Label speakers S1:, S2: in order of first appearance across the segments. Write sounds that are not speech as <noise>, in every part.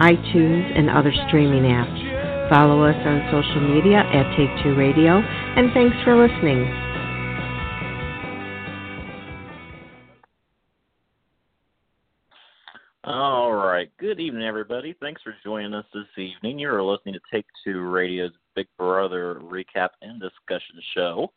S1: iTunes, and other streaming apps. Follow us on social media at Take Two Radio, and thanks for listening.
S2: All right. Good evening, everybody. Thanks for joining us this evening. You're listening to Take Two Radio's Big Brother recap and discussion show.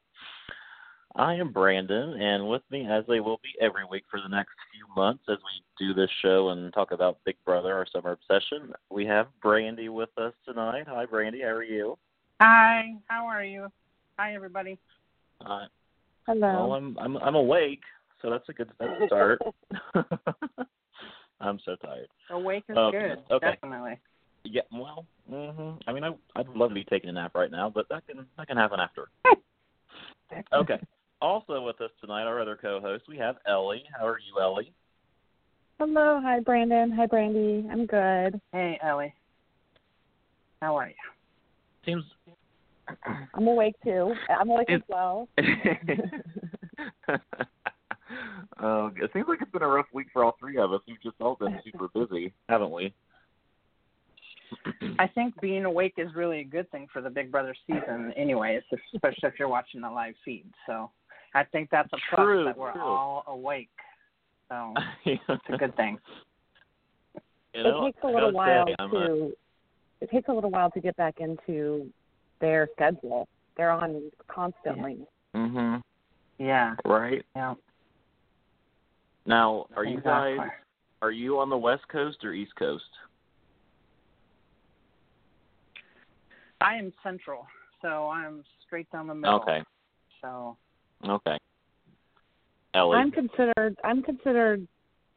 S2: I am Brandon, and with me, as they will be every week for the next few months, as we do this show and talk about Big Brother, our summer obsession, we have Brandy with us tonight. Hi, Brandy. How are you?
S3: Hi. How are you? Hi, everybody.
S2: Uh,
S1: Hello.
S2: well, I'm I'm I'm awake, so that's a good that's a start. <laughs> I'm so tired.
S3: Awake is
S2: Oh,
S3: good.
S2: okay.
S3: Definitely.
S2: Yeah, well, hmm I mean, I I'd love to be taking a nap right now, but that can that can happen after. <laughs> Okay. Also with us tonight, our other co-host, we have Ellie. How are you, Ellie?
S4: Hello, hi Brandon. Hi Brandy. I'm good.
S3: Hey, Ellie. How are you?
S2: Seems. <clears throat>
S4: I'm awake too. I'm awake as well. <laughs> <laughs>
S2: oh, it seems like it's been a rough week for all three of us. We've just all been super busy, haven't we?
S3: I think being awake is really a good thing for the Big Brother season, anyways, especially if you're watching the live feed. So I think that's a plus
S2: True,
S3: that we're
S2: true.
S3: all awake. So
S2: it's <laughs>
S3: it's a good thing.
S2: You know,
S4: it takes a
S2: I
S4: little while
S2: say,
S4: to
S2: a-
S4: it takes a little while to get back into their schedule. They're on constantly.
S2: Mhm.
S3: Yeah.
S2: Right.
S3: Yeah.
S2: Now, are you guys are you on the West Coast or East Coast?
S3: I am central, so I'm straight down the middle.
S2: Okay.
S3: So
S2: Okay. Ellie.
S4: I'm considered I'm considered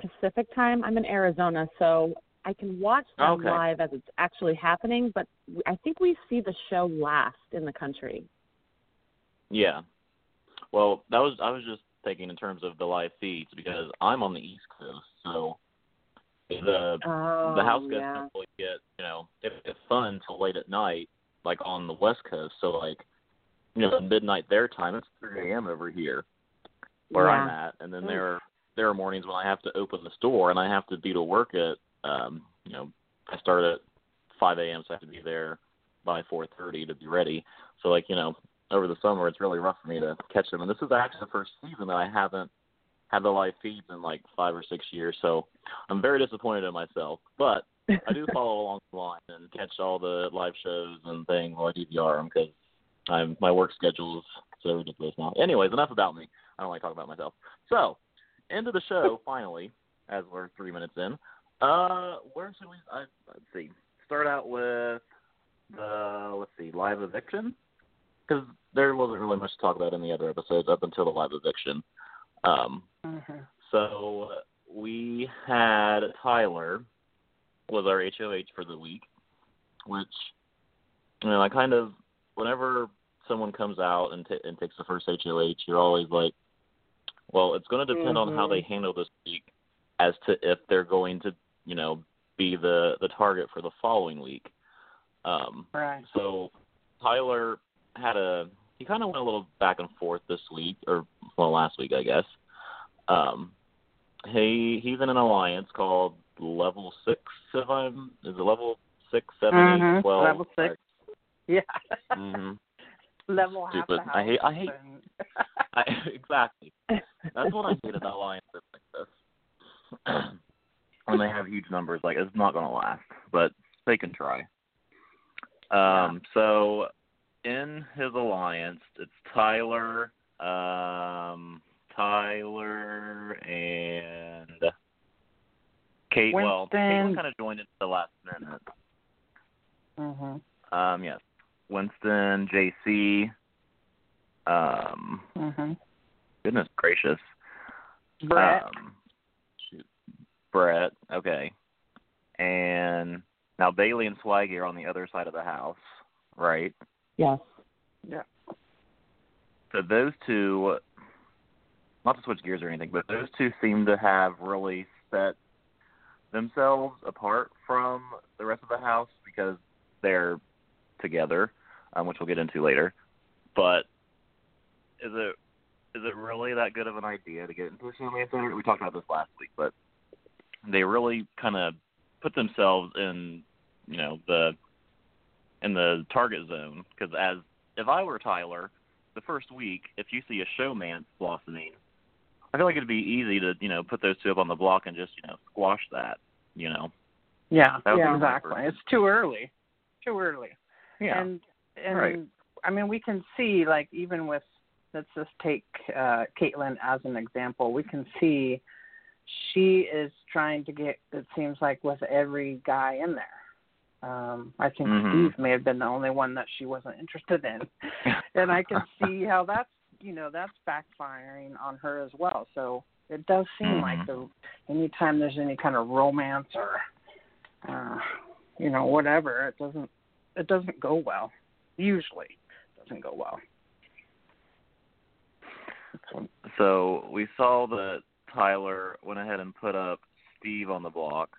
S4: Pacific time. I'm in Arizona, so I can watch them
S2: Okay.
S4: live as it's actually happening, but I think we see the show last in the country.
S2: Yeah. Well, that was I was just thinking in terms of the live feeds because I'm on the East Coast, so the
S4: Oh,
S2: the house guests
S4: yeah.
S2: don't really get you know it, it's fun till late at night, like on the West Coast. So like you know midnight their time, it's 3 a.m. over here where
S4: Yeah.
S2: I'm at, and then there are there are mornings when I have to open the store and I have to be to work at um you know I start at 5 a.m. so I have to be there by 4:30 to be ready. So like you know over the summer it's really rough for me to catch them, and this is actually the first season that I haven't had the live feeds in like five or six years. So I'm very disappointed in myself, but I do <laughs> follow along the line and catch all the live shows and things while I DVR them because I'm my work schedule is so ridiculous now. Anyways, enough about me. I don't like talking about myself. So, into the show <laughs> finally, as we're three minutes in. Uh, where should we? I, let's see. Start out with the let's see, live eviction, because there wasn't really much to talk about in the other episodes up until the live eviction. Um,
S3: mhm.
S2: so we had Tyler was our HOH for the week, which you know I kind of whenever someone comes out and, t- and takes the first HOH, you're always like, well, it's going to depend on how they handle this week as to if they're going to you know be the the target for the following week. Um,
S3: right.
S2: so Tyler had a he kind of went a little back and forth this week or well last week I guess. Um, he he's in an alliance called Level Six. If I'm is it Level Six, Seven, Eight,
S3: Mhm,
S2: Twelve?
S3: level six. Yeah.
S2: Mm-hmm. <laughs>
S3: Level
S2: Stupid. I hate- I hate-
S3: and- <laughs>
S2: I, exactly. That's what I hate about <laughs> alliances like this. <clears throat> when they have huge numbers, like it's not going to last, but they can try. Um, so in his alliance, it's Tyler, um, Tyler and Kate. Well, Kaitlyn
S3: Winston.
S2: kind of joined in the last minute.
S3: Mhm.
S2: Um, yes, Winston, JC. Um,
S3: Mhm.
S2: goodness gracious.
S3: Brett.
S2: Um, shoot. Brett. Okay. And Now Bayleigh and Swaggy are on the other side of the house, right?
S4: Yes.
S3: Yeah.
S2: So those two, not to switch gears or anything, but those two seem to have really set themselves apart from the rest of the house because they're together, um, which we'll get into later. But is it is it really that good of an idea to get into a showman center? We talked about this last week, but they really kind of put themselves in, you know, the in the target zone. Because as if I were Tyler, the first week, if you see a showmance blossoming, I feel like it'd be easy to, you know, put those two up on the block and just, you know, squash that. You know.
S3: Yeah.
S4: Yeah.
S3: Exactly. It's too early. Too early.
S2: Yeah.
S3: And and
S2: Right.
S3: I mean, we can see like even with let's just take uh, Kaitlyn as an example. We can see she is trying to get. It seems like with every guy in there. Um, I think
S2: Mhm.
S3: Steve may have been the only one that she wasn't interested in, <laughs> and I can see how that's you know that's backfiring on her as well. So it does seem like
S2: Mhm.
S3: the anytime there's any kind of romance or uh, you know whatever, it doesn't it doesn't go well. Usually, doesn't go well. So,
S2: So we saw that Tyler went ahead and put up Steve on the block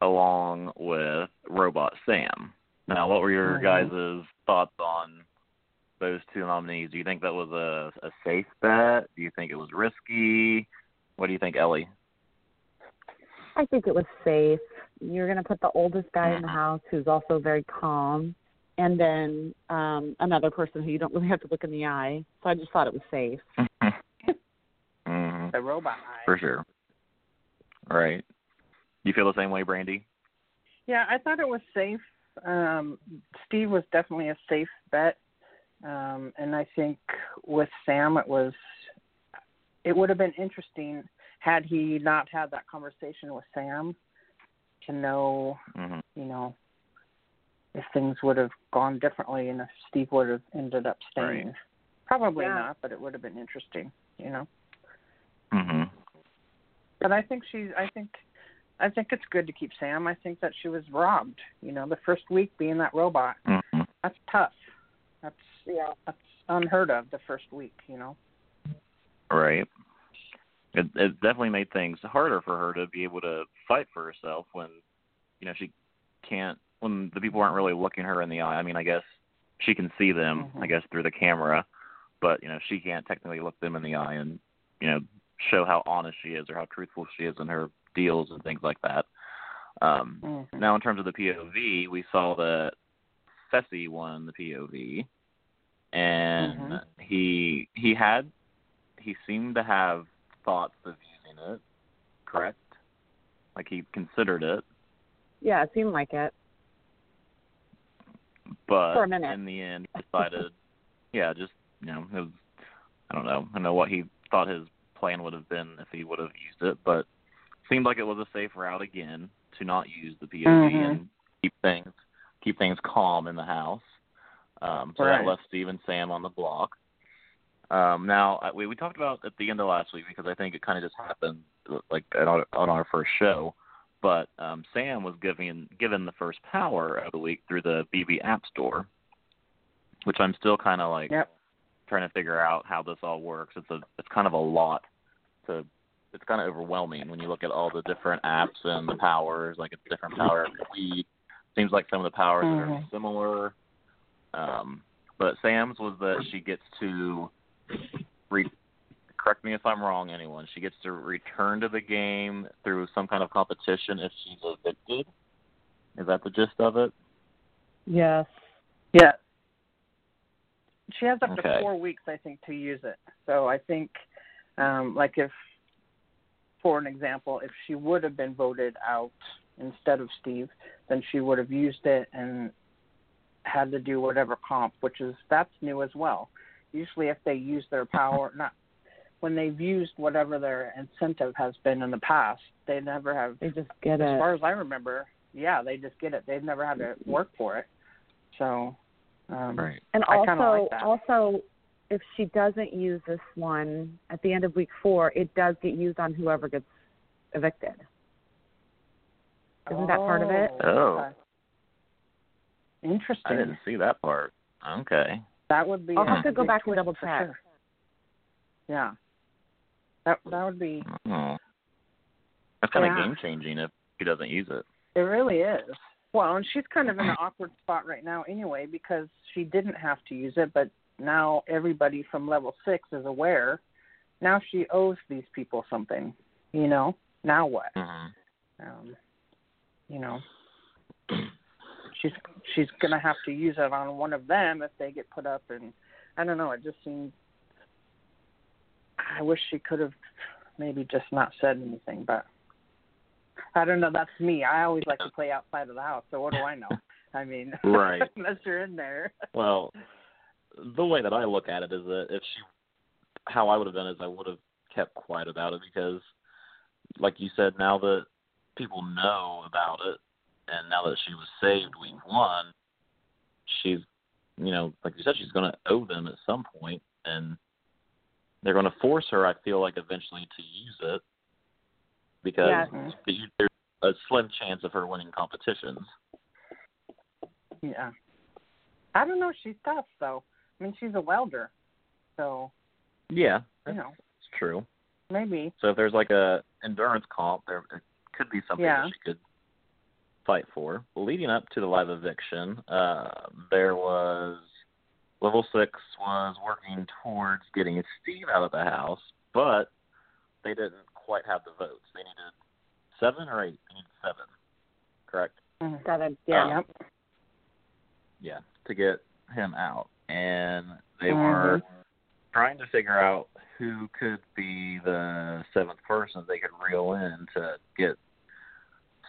S2: along with Robot Sam. Now, what were your
S3: Mhm.
S2: guys' thoughts on those two nominees? Do you think that was a, a safe bet? Do you think it was risky? What do you think, Ellie?
S4: I think it was safe. You're going to put the oldest guy in the <laughs> house who's also very calm, and then um another person who you don't really have to look in the eye. So I just thought it was safe. <laughs> <laughs>
S2: hmm
S3: the robot eye.
S2: For sure. Right. You feel the same way, Brandy?
S3: Yeah, I thought it was safe. Um, Steve was definitely a safe bet, um, and I think with Sam, it was. It would have been interesting had he not had that conversation with Sam to know,
S2: hmm
S3: you know, if things would have gone differently and if Steve would have ended up staying.
S2: Right.
S3: Probably
S4: Yeah.
S3: not, but it would have been interesting, you know.
S2: hmm
S3: But I think she's. I think. I think it's good to keep Sam. I think that she was robbed. You know, the first week being that robot.
S2: hmm
S3: That's tough. That's
S4: Yeah.
S3: that's unheard of the first week. You know.
S2: Right. It it definitely made things harder for her to be able to fight for herself when you know she can't when the people aren't really looking her in the eye. I mean, I guess she can see them,
S3: Mhm.
S2: I guess through the camera, but you know, she can't technically look them in the eye and you know, show how honest she is or how truthful she is in her deals and things like that. Um
S3: Mhm.
S2: now in terms of the POV, we saw that Fessy won the POV and
S3: Mhm.
S2: he he had he seemed to have thoughts of using it, correct? Like he considered it,
S4: Yeah, it seemed like it.
S2: But
S4: For a minute.
S2: in the end he decided yeah, just you know, it was I don't know. I don't know what he thought his plan would have been if he would have used it, but seemed like it was a safe route again to not use the POV
S3: Mhm.
S2: and keep things keep things calm in the house. Um, so
S3: Right.
S2: that left Steve and Sam on the block. Um, now we we talked about at the end of last week because I think it kind of just happened like on our first show. But um, Sam was given given the first power of the week through the BB App Store, which I'm still kind of like
S3: Yep.
S2: trying to figure out how this all works. It's a it's kind of a lot to it's kind of overwhelming when you look at all the different apps and the powers. Like it's different power every week. Seems like some of the powers are
S3: Mhm.
S2: similar. Um, but Sam's was that she gets to re- correct me if I'm wrong, anyone. She gets to return to the game through some kind of competition if she's evicted. Is that the gist of it?
S4: Yes.
S3: Yeah. She has up
S2: Okay.
S3: to four weeks, I think, to use it. So I think, um, like if, for an example, if she would have been voted out instead of Steve, then she would have used it and had to do whatever comp, which is that's new as well. Usually, if they use their power, not when they've used whatever their incentive has been in the past, they never have
S4: They just get
S3: as
S4: it.
S3: As far as I remember, yeah, they just get it. They've never had to work for it. So, um,
S2: Right.
S4: And
S3: I
S4: also,
S3: like that.
S4: also, if she doesn't use this one at the end of week four, it does get used on whoever gets evicted. Isn't that part of it?
S2: Oh.
S3: okay. Interesting.
S2: I didn't see that part. Okay.
S3: That would be.
S4: I'll have to go back and
S3: twist
S4: double check.
S3: sure. Yeah. That that would be.
S2: Oh. That's kind
S3: Yeah.
S2: of game changing if he doesn't use it.
S3: It really is. Well, and she's kind of in an awkward spot right now anyway because she didn't have to use it, but now everybody from level six is aware. Now she owes these people something. You know. Now what?
S2: hmm
S3: Um, you know. She's she's gonna have to use it on one of them if they get put up, and I don't know. It just seems. I wish she could have maybe just not said anything, but I don't know. That's me. I always like to play outside of the house. So what do I know? I mean, <laughs>
S2: Right.
S3: unless you're in there.
S2: Well, the way that I look at it is that if she, how I would have done is I would have kept quiet about it because, like you said, now that people know about it, and now that she was saved week one, she's, you know, like you said, she's going to owe them at some point, and they're going to force her. I feel like eventually to use it because
S4: Yeah.
S3: Mhm.
S2: there's a slim chance of her winning competitions.
S3: Yeah. I don't know. She's tough, though. I mean, she's a welder, so
S2: Yeah,
S3: you know, it's
S2: true.
S3: maybe.
S2: So if there's like a endurance comp, there it could be something
S3: Yeah.
S2: that she could fight for. Leading up to the live eviction, uh, there was level six was working towards getting Steve out of the house, but they didn't quite have the votes. They needed seven or eight. They needed seven, correct?
S3: Mhm.
S4: Seven. Yeah.
S3: Yep.
S2: Yeah, to get him out, and they
S3: Mhm.
S2: were trying to figure out who could be the seventh person they could reel in to get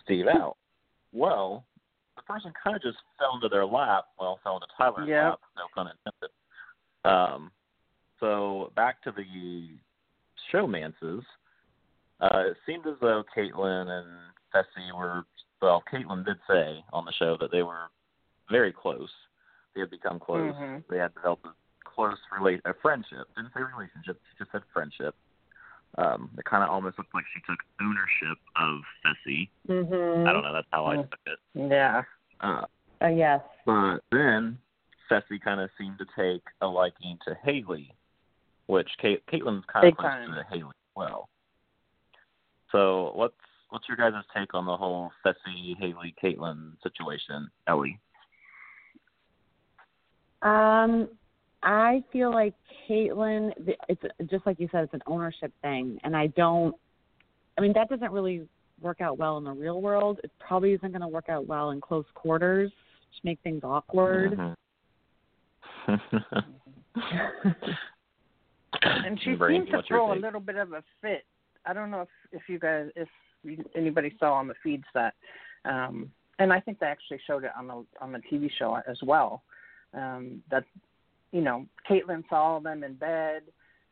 S2: Steve out. Well, the person kind of just fell into their lap. Well, fell into Tyler's
S3: Yep.
S2: lap. No pun intended. Um, so back to the showmances. Uh, it seemed as though Kaitlyn and Fessy were. Well, Kaitlyn did say on the show that they were very close. They had become close.
S3: Mhm.
S2: They had developed a close relate a friendship. Didn't say relationship. She just said friendship. Um, it kind of almost looked like she took ownership of Fessy.
S4: Mhm.
S2: I don't know. That's how I
S3: Mm.
S2: took it.
S3: Yeah.
S2: Uh,
S4: Uh, yes.
S2: but then Fessy kind of seemed to take a liking to Haleigh, which Kate, Kaitlyn's kind of close to Haleigh as well. So what's what's your guys' take on the whole Fessy, Haleigh, Kaitlyn situation, Ellie?
S4: Um, I feel like Kaitlyn. It's just like you said. It's an ownership thing, and I don't. I mean, that doesn't really work out well in the real world. It probably isn't going to work out well in close quarters. Just make things awkward.
S2: Mhm. <laughs>
S3: and she
S2: Brain,
S3: seemed to throw a little bit of a fit. I don't know if if you guys if anybody saw on the feeds that, um, and I think they actually showed it on the on the TV show as well. Um, that you know, Kaitlyn saw them in bed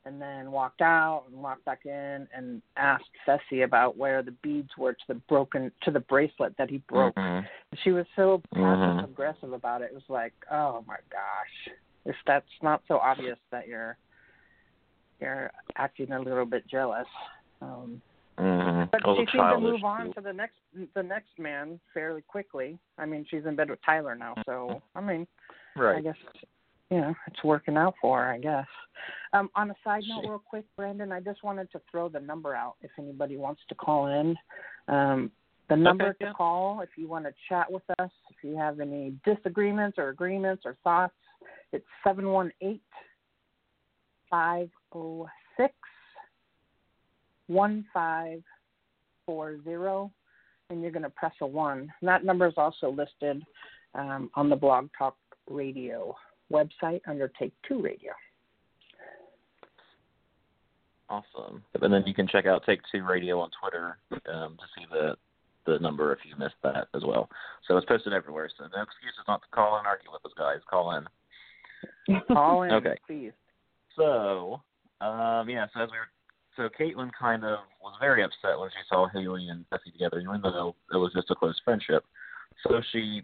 S3: and then walked out and walked back in and asked Fessy about where the beads were to the broken to the bracelet that he broke.
S2: Mhm.
S3: She was so passive
S2: Mhm.
S3: aggressive about it. It was like, oh my gosh, if that's not so obvious that you're you're acting a little bit jealous. Um,
S2: Mhm.
S3: but she seemed to move on to the next the next man fairly quickly. I mean, she's in bed with Tyler now, so I mean,
S2: right.
S3: I guess you know it's working out for her. I guess. Um, on a side note, real quick, Brandon, I just wanted to throw the number out if anybody wants to call in. Um, the number
S2: Okay,
S3: to
S2: yeah.
S3: call if you want to chat with us, if you have any disagreements or agreements or thoughts, it's seven one eight five zero six one five four zero, and you're going to press a one. And that number is also listed um, on the Blog Talk Radio website under Take Two Radio.
S2: Awesome. And then you can check out Take Two Radio on Twitter um, to see the the number if you missed that as well. So it's posted everywhere. So no excuses not to call and argue with us, guys. Call in. <laughs>
S3: Call in,
S2: Okay.
S3: please.
S2: So, um, yeah. So as we were, so Kaitlyn kind of was very upset when she saw Haleigh and Fessy together, even though it was just a close friendship. So she,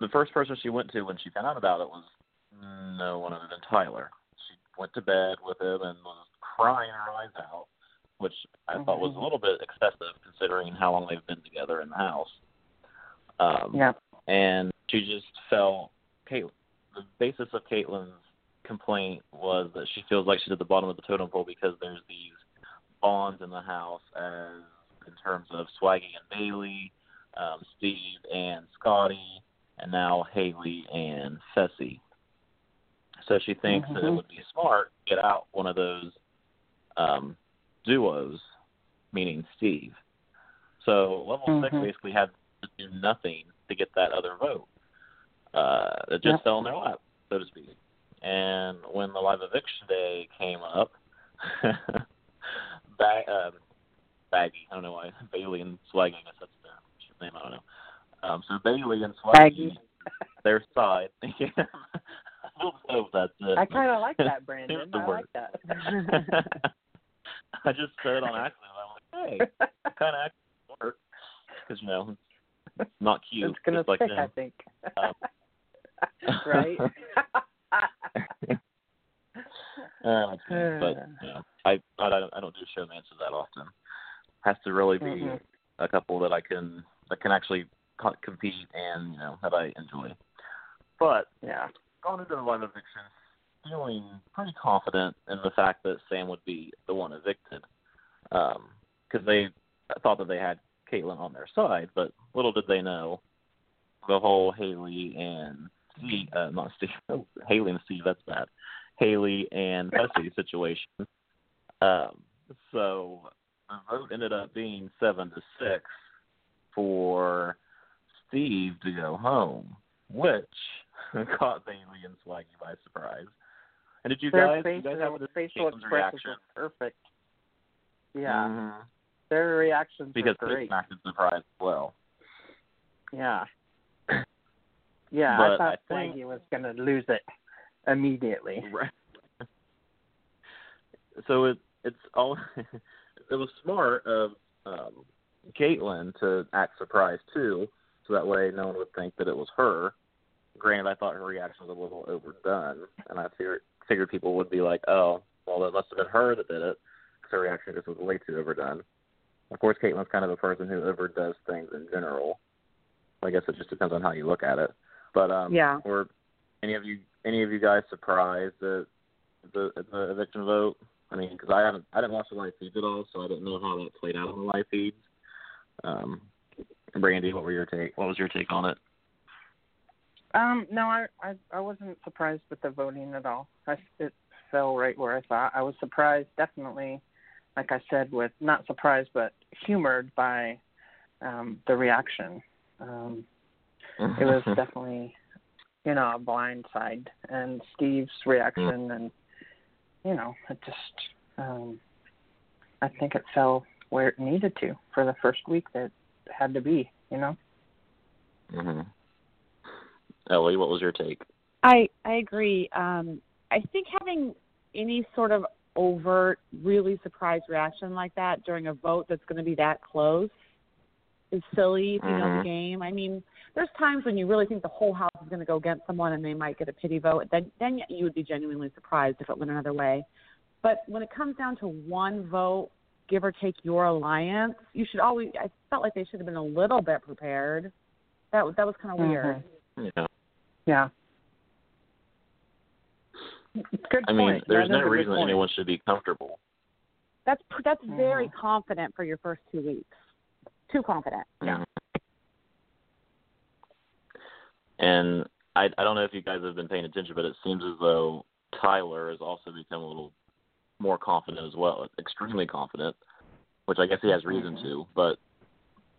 S2: the first person she went to when she found out about it was no one other than Tyler. She went to bed with him and was crying her eyes out, which I thought was a
S3: Mhm.
S2: little bit excessive considering how long they've been together in the house. Um,
S3: Yeah.
S2: and she just felt Kaitlyn. The basis of Kaitlyn's complaint was that she feels like she's at the bottom of the totem pole because there's these bonds in the house as in terms of Swaggy and Bayleigh, um, Steve and Scottie, and now Haleigh and Fessy. So she thinks
S3: mm-hmm.
S2: that it would be smart to get out one of those um, duos, meaning Steve. So level
S3: mm-hmm.
S2: six basically had to do nothing to get that other vote. Uh, it just
S3: yep.
S2: fell in their lap, so to speak. And when the live eviction day came up, <laughs> Bag, um, Baggy, I don't know why, <laughs> Bayleigh and Swaggy, I guess that's their name, I don't know. Um, so Bayleigh and Swaggy,
S3: Baggy.
S2: their side, <laughs> I don't know if that's it.
S3: I kind of like <laughs> that, Brandon. I like that. <laughs> <laughs>
S2: I just said it on accident. I'm like, hey, kind of actually work because you know it's not cute.
S3: It's gonna
S2: just like
S3: stick. I think.
S2: Um,
S3: right.
S2: uh, but you know, I I don't I don't do showmances that often. Has to really be
S3: Mhm.
S2: a couple that I can that can actually co- compete and you know that I enjoy. But
S3: yeah.
S2: Going into the live eviction, feeling pretty confident in the fact that Sam would be the one evicted, because they thought that they had Kaitlyn on their side, but little did they know the whole Haleigh and Steve, uh, not Steve, <laughs> Haleigh and Steve, that's bad. Haleigh and Fessy situation. Um, so the vote ended up being seven to six for Steve to go home, which <laughs> caught Bayleigh and Swaggy by surprise. And did you guys, you guys have a
S3: facial
S2: Kaitlyn's
S3: expressions
S2: reaction?
S3: were perfect. Yeah.
S2: Mhm.
S3: Their reactions
S2: Because they
S3: great.
S2: acted surprised as well.
S3: Yeah. Yeah,
S2: But
S3: I thought
S2: I think-
S3: Swaggy was going to lose it immediately.
S2: Right. <laughs> so it it's all <laughs> it was smart of um Kaitlyn to act surprised too, so that way no one would think that it was her. Granted, I thought her reaction was a little overdone, and I figured figured people would be like, "Oh, well, it must have been her that did it," because her reaction just was way too overdone. Of course, Kaitlyn's kind of a person who overdoes things in general. I guess it just depends on how you look at it. But um,
S4: Yeah.
S2: were any of you any of you guys surprised at the the eviction vote? I mean, because I haven't I didn't watch the live feeds at all, so I didn't know how that played out on the live feeds. Um, Brandy, what were your take? What was your take on it?
S3: Um, no, I, I I wasn't surprised with the voting at all. I, it fell right where I thought. I was surprised, definitely, like I said, with not surprised but humored by um, the reaction. Um, it was <laughs> definitely, you know, a blind side, and Steve's reaction, and you know, it just, um, I think it fell where it needed to for the first week that it had to be, you know.
S2: hmm Ellie, what was your take?
S4: I I agree. Um, I think having any sort of overt, really surprise reaction like that during a vote that's going to be that close is silly if you know the game. I mean, there's times when you really think the whole house is going to go against someone and they might get a pity vote. Then then you would be genuinely surprised if it went another way. But when it comes down to one vote, give or take your alliance, you should always. I felt like they should have been a little bit prepared. That that was kind of weird.
S2: Yeah.
S3: Yeah. Good
S2: I mean,
S3: point.
S2: there's no
S3: is a good
S2: reason
S3: point.
S2: anyone should be comfortable.
S4: That's that's very
S3: Mhm.
S4: confident for your first two weeks. Too confident.
S2: Yeah. And I I don't know if you guys have been paying attention, but it seems as though Tyler has also become a little more confident as well, extremely confident, which I guess he has reason to. But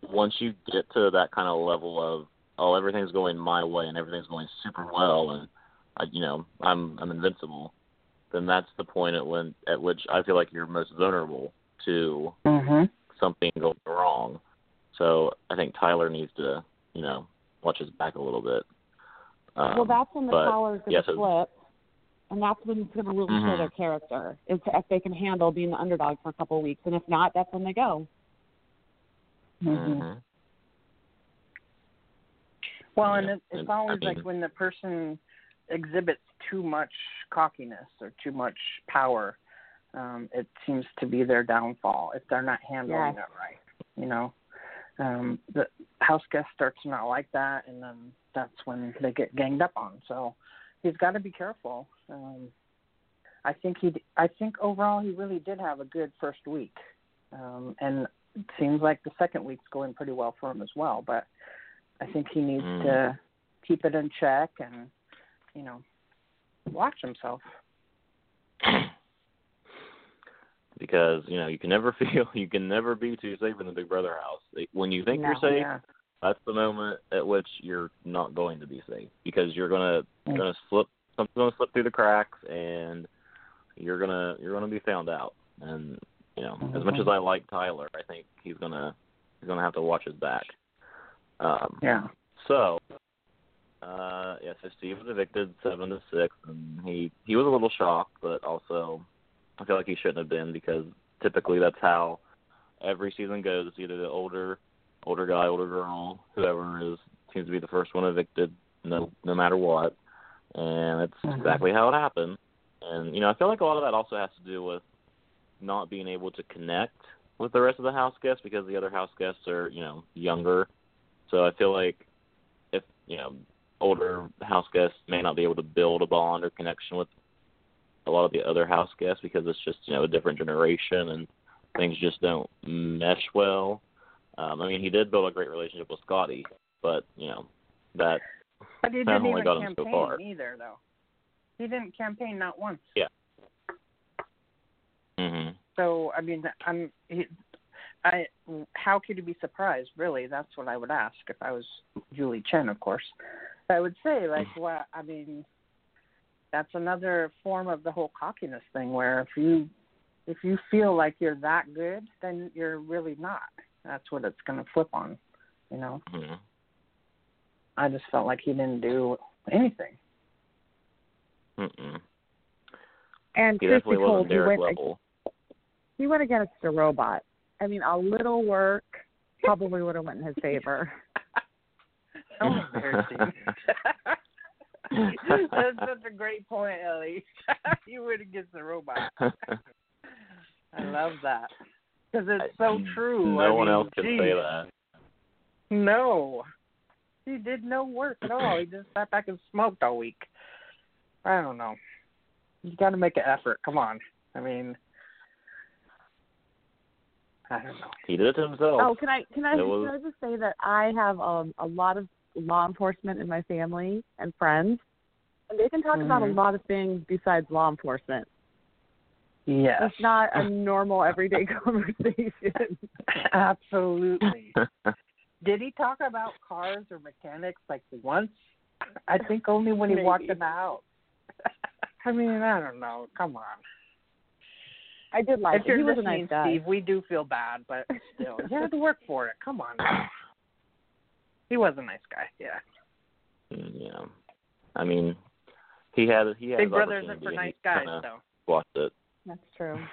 S2: once you get to that kind of level of oh everything's going my way and everything's going super well and I, you know I'm I'm invincible, then that's the point at when at which I feel like you're most vulnerable to
S3: Mhm.
S2: something going wrong. So I think Tyler needs to, you know, watch his back a little bit. Um,
S4: well, that's when the
S2: but,
S4: power is going to flip, and that's when it's going to really show
S2: Mhm.
S4: their character. If, if they can handle being the underdog for a couple of weeks, and if not, that's when they go.
S3: Mhm. Well, and
S2: Yeah,
S3: it, it's
S2: and, I
S3: always
S2: mean-
S3: like when the person exhibits too much cockiness or too much power, um, it seems to be their downfall if they're not handling
S4: Yes.
S3: it right. You know, um, the house guest starts to not like that, and then that's when they get ganged up on. So he's got to be careful. Um, I think he, I think overall he really did have a good first week, um, and it seems like the second week's going pretty well for him as well. But I think he needs
S2: Mm.
S3: to keep it in check and, you know, watch himself. <clears throat>
S2: because you know you can never <laughs> feel you can never be too safe in the Big Brother house. When you think
S4: No.
S2: you're safe,
S3: Yeah.
S2: that's the moment at which you're not going to be safe because you're gonna
S3: Mm.
S2: gonna slip something's gonna slip through the cracks and you're gonna you're gonna be found out. And you know, as much as I like Tyler, I think he's gonna he's gonna have to watch his back. Um,
S3: Yeah.
S2: so, uh, yeah, so Steve was evicted seven to six, and he he was a little shocked, but also I feel like he shouldn't have been because typically that's how every season goes. It's either the older older guy, older girl, whoever is seems to be the first one evicted, no no matter what, and it's
S3: Mhm.
S2: exactly how it happened. And you know, I feel like a lot of that also has to do with not being able to connect with the rest of the house guests because the other house guests are you know younger so I feel like if you know older house guests may not be able to build a bond or connection with a lot of the other house guests because it's just you know a different generation and things just don't mesh well. Um, I mean, he did build a great relationship with Scottie, but you know that
S3: But he didn't
S2: only
S3: even
S2: got him so far.
S3: either, though. He didn't campaign not once. Yeah.
S2: hmm
S3: So I mean, I'm. He, I. How could you be surprised? Really, that's what I would ask if I was Julie Chen, of course. I would say, like, what? I mean, that's another form of the whole cockiness thing, where if you if you feel like you're that good, then you're really not. That's what it's going to flip on. You know,
S2: hmm
S3: I just felt like he didn't do anything.
S2: Mm-mm.
S4: And
S2: He definitely wasn't
S4: told, he
S2: Derek
S4: went
S2: level.
S4: he went against a robot. I mean, a little work probably would have went in his favor. <laughs>
S3: There, Steve. <laughs> That's such a great point, Ellie. <laughs> you would against the robot. I love that because it's so true.
S2: No
S3: I
S2: one else can
S3: geez.
S2: say that.
S3: No, he did no work at all. He just sat back and smoked all week. I don't know. You got to make an effort. Come on. I mean, I don't know.
S2: He did it to himself.
S4: Oh, can I can I
S2: was-
S4: can I just say that I have um, a lot of law enforcement in my family and friends, and they can talk about a
S3: Mhm.
S4: lot of things besides law enforcement.
S3: Yes,
S4: It's not a normal everyday <laughs> conversation. <laughs>
S3: absolutely. <laughs> Did he talk about cars or mechanics like once? I think only when he walked
S4: Maybe.
S3: in the house. I mean, I don't know. Come on.
S4: I did like
S3: if
S4: it.
S3: you're
S4: He was a
S3: listening,
S4: nice guy.
S3: Steve, we do feel bad, but still, you had to work for it. Come on. <sighs> He was a nice guy. Yeah.
S2: Mm, yeah. I mean, he had he had
S3: Big
S2: his
S3: Brother isn't for nice
S2: he
S3: guys, though.
S2: Watched it.
S4: That's true. <laughs>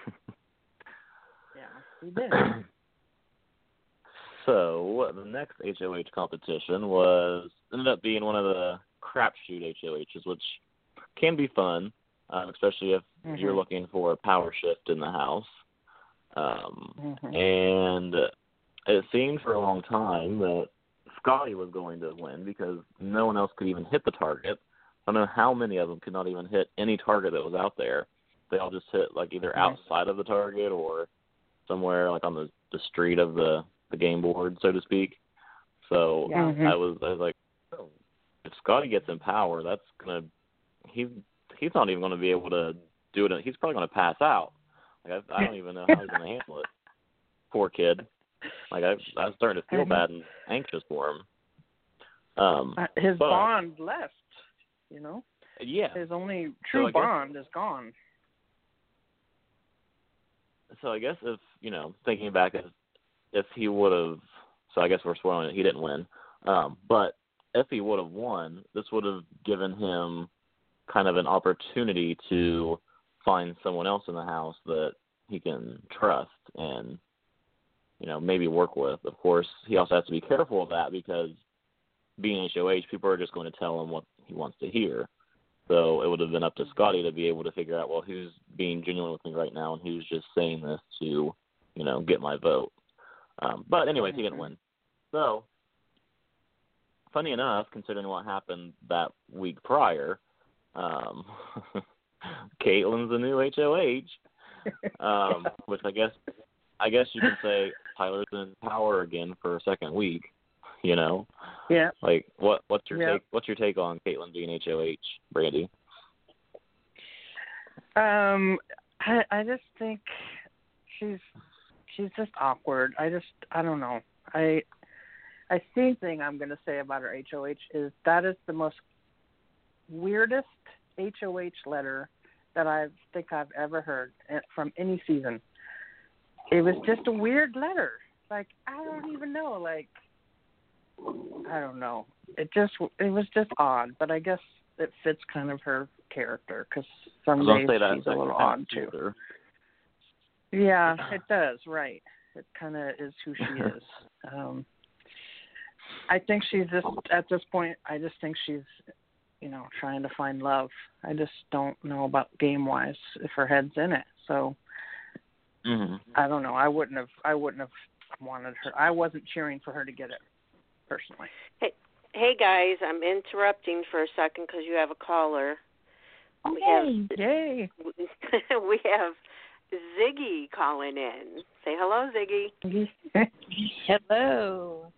S3: Yeah, he did.
S2: so the next HOH competition was ended up being one of the crapshoot HOHs, which can be fun, um, especially if you're
S3: Mhm.
S2: looking for a power shift in the house. Um,
S3: Mhm.
S2: and it seemed for a long time that Scottie was going to win because no one else could even hit the target. I don't know how many of them could not even hit any target that was out there. They all just hit like either outside of the target or somewhere like on the the street of the the game board, so to speak. So
S4: Yeah.
S3: Mhm.
S2: I was I was like, oh, if Scottie gets in power, that's gonna he's he's not even going to be able to do it. He's probably going to pass out. Like I, I don't even know how he's going to handle it. <laughs> Poor kid. Like I, I was starting to feel
S3: Mhm.
S2: bad and anxious for him. Um,
S3: Uh, His
S2: but-
S3: bond left. You know,
S2: yeah.
S3: his only
S2: So
S3: true
S2: guess-
S3: bond is gone.
S2: So I guess if you know, thinking back, if if he would have, so I guess we're spoiling it. He didn't win. Um, but if he would have won, this would have given him kind of an opportunity to find someone else in the house that he can trust and you know maybe work with. Of course, he also has to be careful of that because being HOH, people are just going to tell him what he wants to hear. So it would have been up to Scottie to be able to figure out well who's being genuine with me right now and who's just saying this to you know get my vote. Um, but anyways, he didn't win. So, funny enough, considering what happened that week prior, um, <laughs> Kaitlyn's the new HOH, um, <laughs> which I guess I guess you can say Tyler's in power again for a second week. You know,
S3: Yeah.
S2: like what what's your
S3: Yeah.
S2: take? What's your take on Kaitlyn being HOH, Brandy?
S3: Um, I I just think she's she's just awkward. I just I don't know. I I same thing I'm gonna say about her HOH is that is the most weirdest HOH letter that I think I've ever heard eh, from any season. It was just a weird letter. Like I don't even know. Like I don't know. It just it was just odd, but I guess it fits kind of her character because some days she's a little odd too.
S2: her.
S3: Yeah, <clears throat> it does. Right. It kind of is who she <laughs> is. Um, I think she's just at this point. I just think she's, you know, trying to find love. I just don't know about game wise if her head's in it. So
S2: hmm
S3: I don't know. I wouldn't have. I wouldn't have wanted her. I wasn't cheering for her to get it personally.
S5: Hey hey guys, I'm interrupting for a second because you have a caller. We have
S3: Yay! <laughs>
S5: we have Ziggy calling in. Say hello, Ziggy. <laughs>
S6: Hello.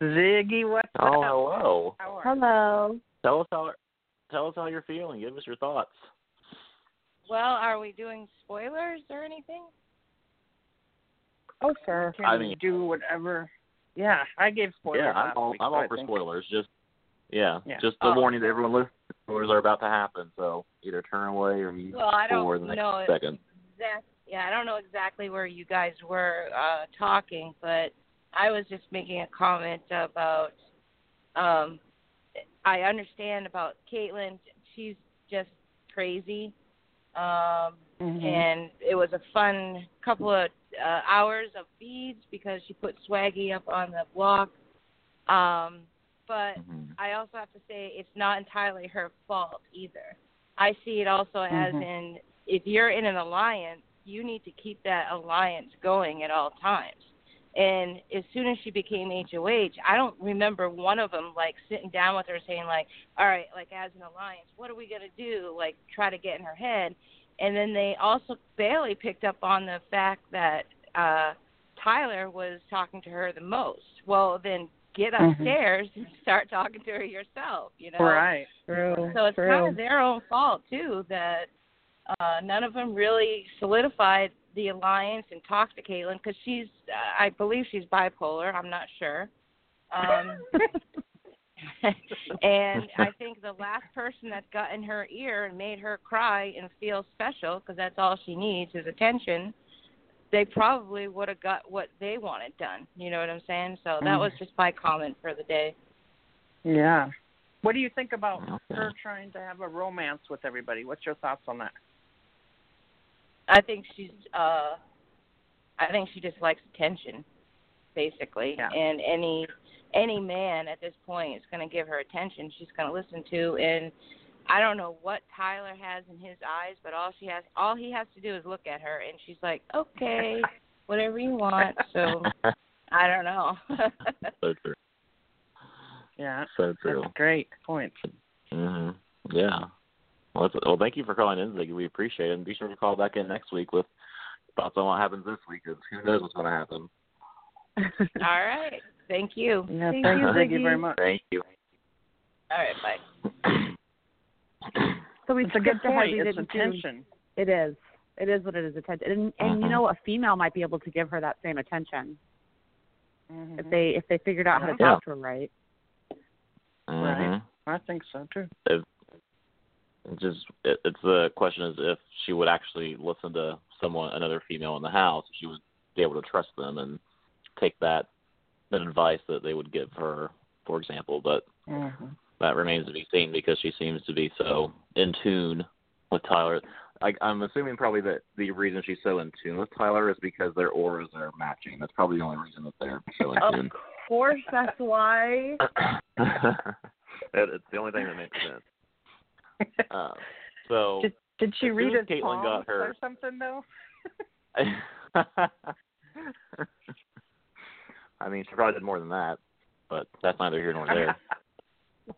S3: Ziggy, what's
S2: Oh,
S3: up?
S2: hello.
S4: Hello.
S2: Tell us how tell us how you're feeling. Give us your thoughts.
S6: Well, are we doing spoilers or anything?
S3: Oh, sure. Can
S2: I mean-
S3: do whatever. Yeah, I gave spoilers
S2: yeah, I'm
S3: last
S2: all
S3: week,
S2: I'm all for
S3: think-
S2: spoilers. Just yeah,
S3: Yeah.
S2: just a
S6: Oh.
S2: warning to everyone listening. Spoilers are about to happen, so either turn away or you
S6: Well, I don't
S2: for the next
S6: know if-
S2: second.
S6: Exact. Yeah, I don't know exactly where you guys were uh talking, but I was just making a comment about um I understand about Kaitlyn. She's just crazy. Um
S3: Mhm.
S6: and it was a fun couple of uh, hours of feeds because she put Swaggy up on the block. Um, but
S2: Mhm.
S6: I also have to say it's not entirely her fault either. I see it also as
S3: Mhm.
S6: in if you're in an alliance, you need to keep that alliance going at all times. And as soon as she became HOH, I don't remember one of them like sitting down with her saying like, "All right, like as an alliance, what are we gonna do?" Like try to get in her head. And then they also barely picked up on the fact that uh Tyler was talking to her the most. Well, then get
S3: Mhm.
S6: upstairs and start talking to her yourself. You know,
S3: Right.
S4: True.
S6: so it's
S4: True.
S6: kind of their own fault too that uh, none of them really solidified the alliance and talk to Kaitlyn because she's, uh, I believe she's bipolar. I'm not sure. Um, <laughs> and I think the last person that got in her ear and made her cry and feel special because that's all she needs is attention. They probably would have got what they wanted done. You know what I'm saying? So that
S3: Mhm.
S6: was just my comment for the day.
S3: Yeah. What do you think about
S2: Okay.
S3: her trying to have a romance with everybody? What's your thoughts on that?
S6: I think she's uh I think she just likes attention, basically.
S3: Yeah.
S6: And any any man at this point is gonna give her attention, she's gonna listen to and I don't know what Tyler has in his eyes, but all she has all he has to do is look at her and she's like, Okay, whatever you want. So <laughs> I don't know.
S2: so true. <laughs>
S3: Yeah.
S2: So true.
S3: That's great point.
S2: hmm Yeah. Well, that's, well, thank you for calling in, Ziggy. We appreciate it. And be sure to call back in next week with thoughts on what happens this week, because who knows what's going to happen. <laughs>
S6: all right. Thank you.
S3: Yeah,
S4: Thank
S3: thank
S4: you,
S3: you, Ziggy,
S4: Ziggy.
S3: very much.
S2: Thank you.
S6: All right, bye. <clears throat>
S4: so we
S3: It's a good
S4: ahead.
S3: point.
S4: We
S3: It's
S4: didn't do-
S3: attention.
S4: It is. It is what it is. Attention, and, and you
S2: Mhm.
S4: know, a female might be able to give her that same attention
S3: Mhm.
S4: if they if they figured out how to
S2: Yeah.
S4: talk to her right.
S2: hmm
S3: I think so too.
S2: It just it, it's the question is if she would actually listen to someone, another female in the house, if she would be able to trust them and take that that advice that they would give her, for example. But
S3: Mm-hmm.
S2: that remains to be seen because she seems to be so in tune with Tyler. I, I'm assuming probably that the reason she's so in tune with Tyler is because their auras are matching. That's probably the only reason that they're so in tune Of
S4: course, that's why. <laughs>
S2: It- it's the only thing that makes sense. Uh, <laughs> so
S3: Did, did she read
S2: as Kaitlyn
S3: palms
S2: got her-
S3: or something though? <laughs>
S2: I mean, she probably did more than that. but that's neither here nor there. <laughs>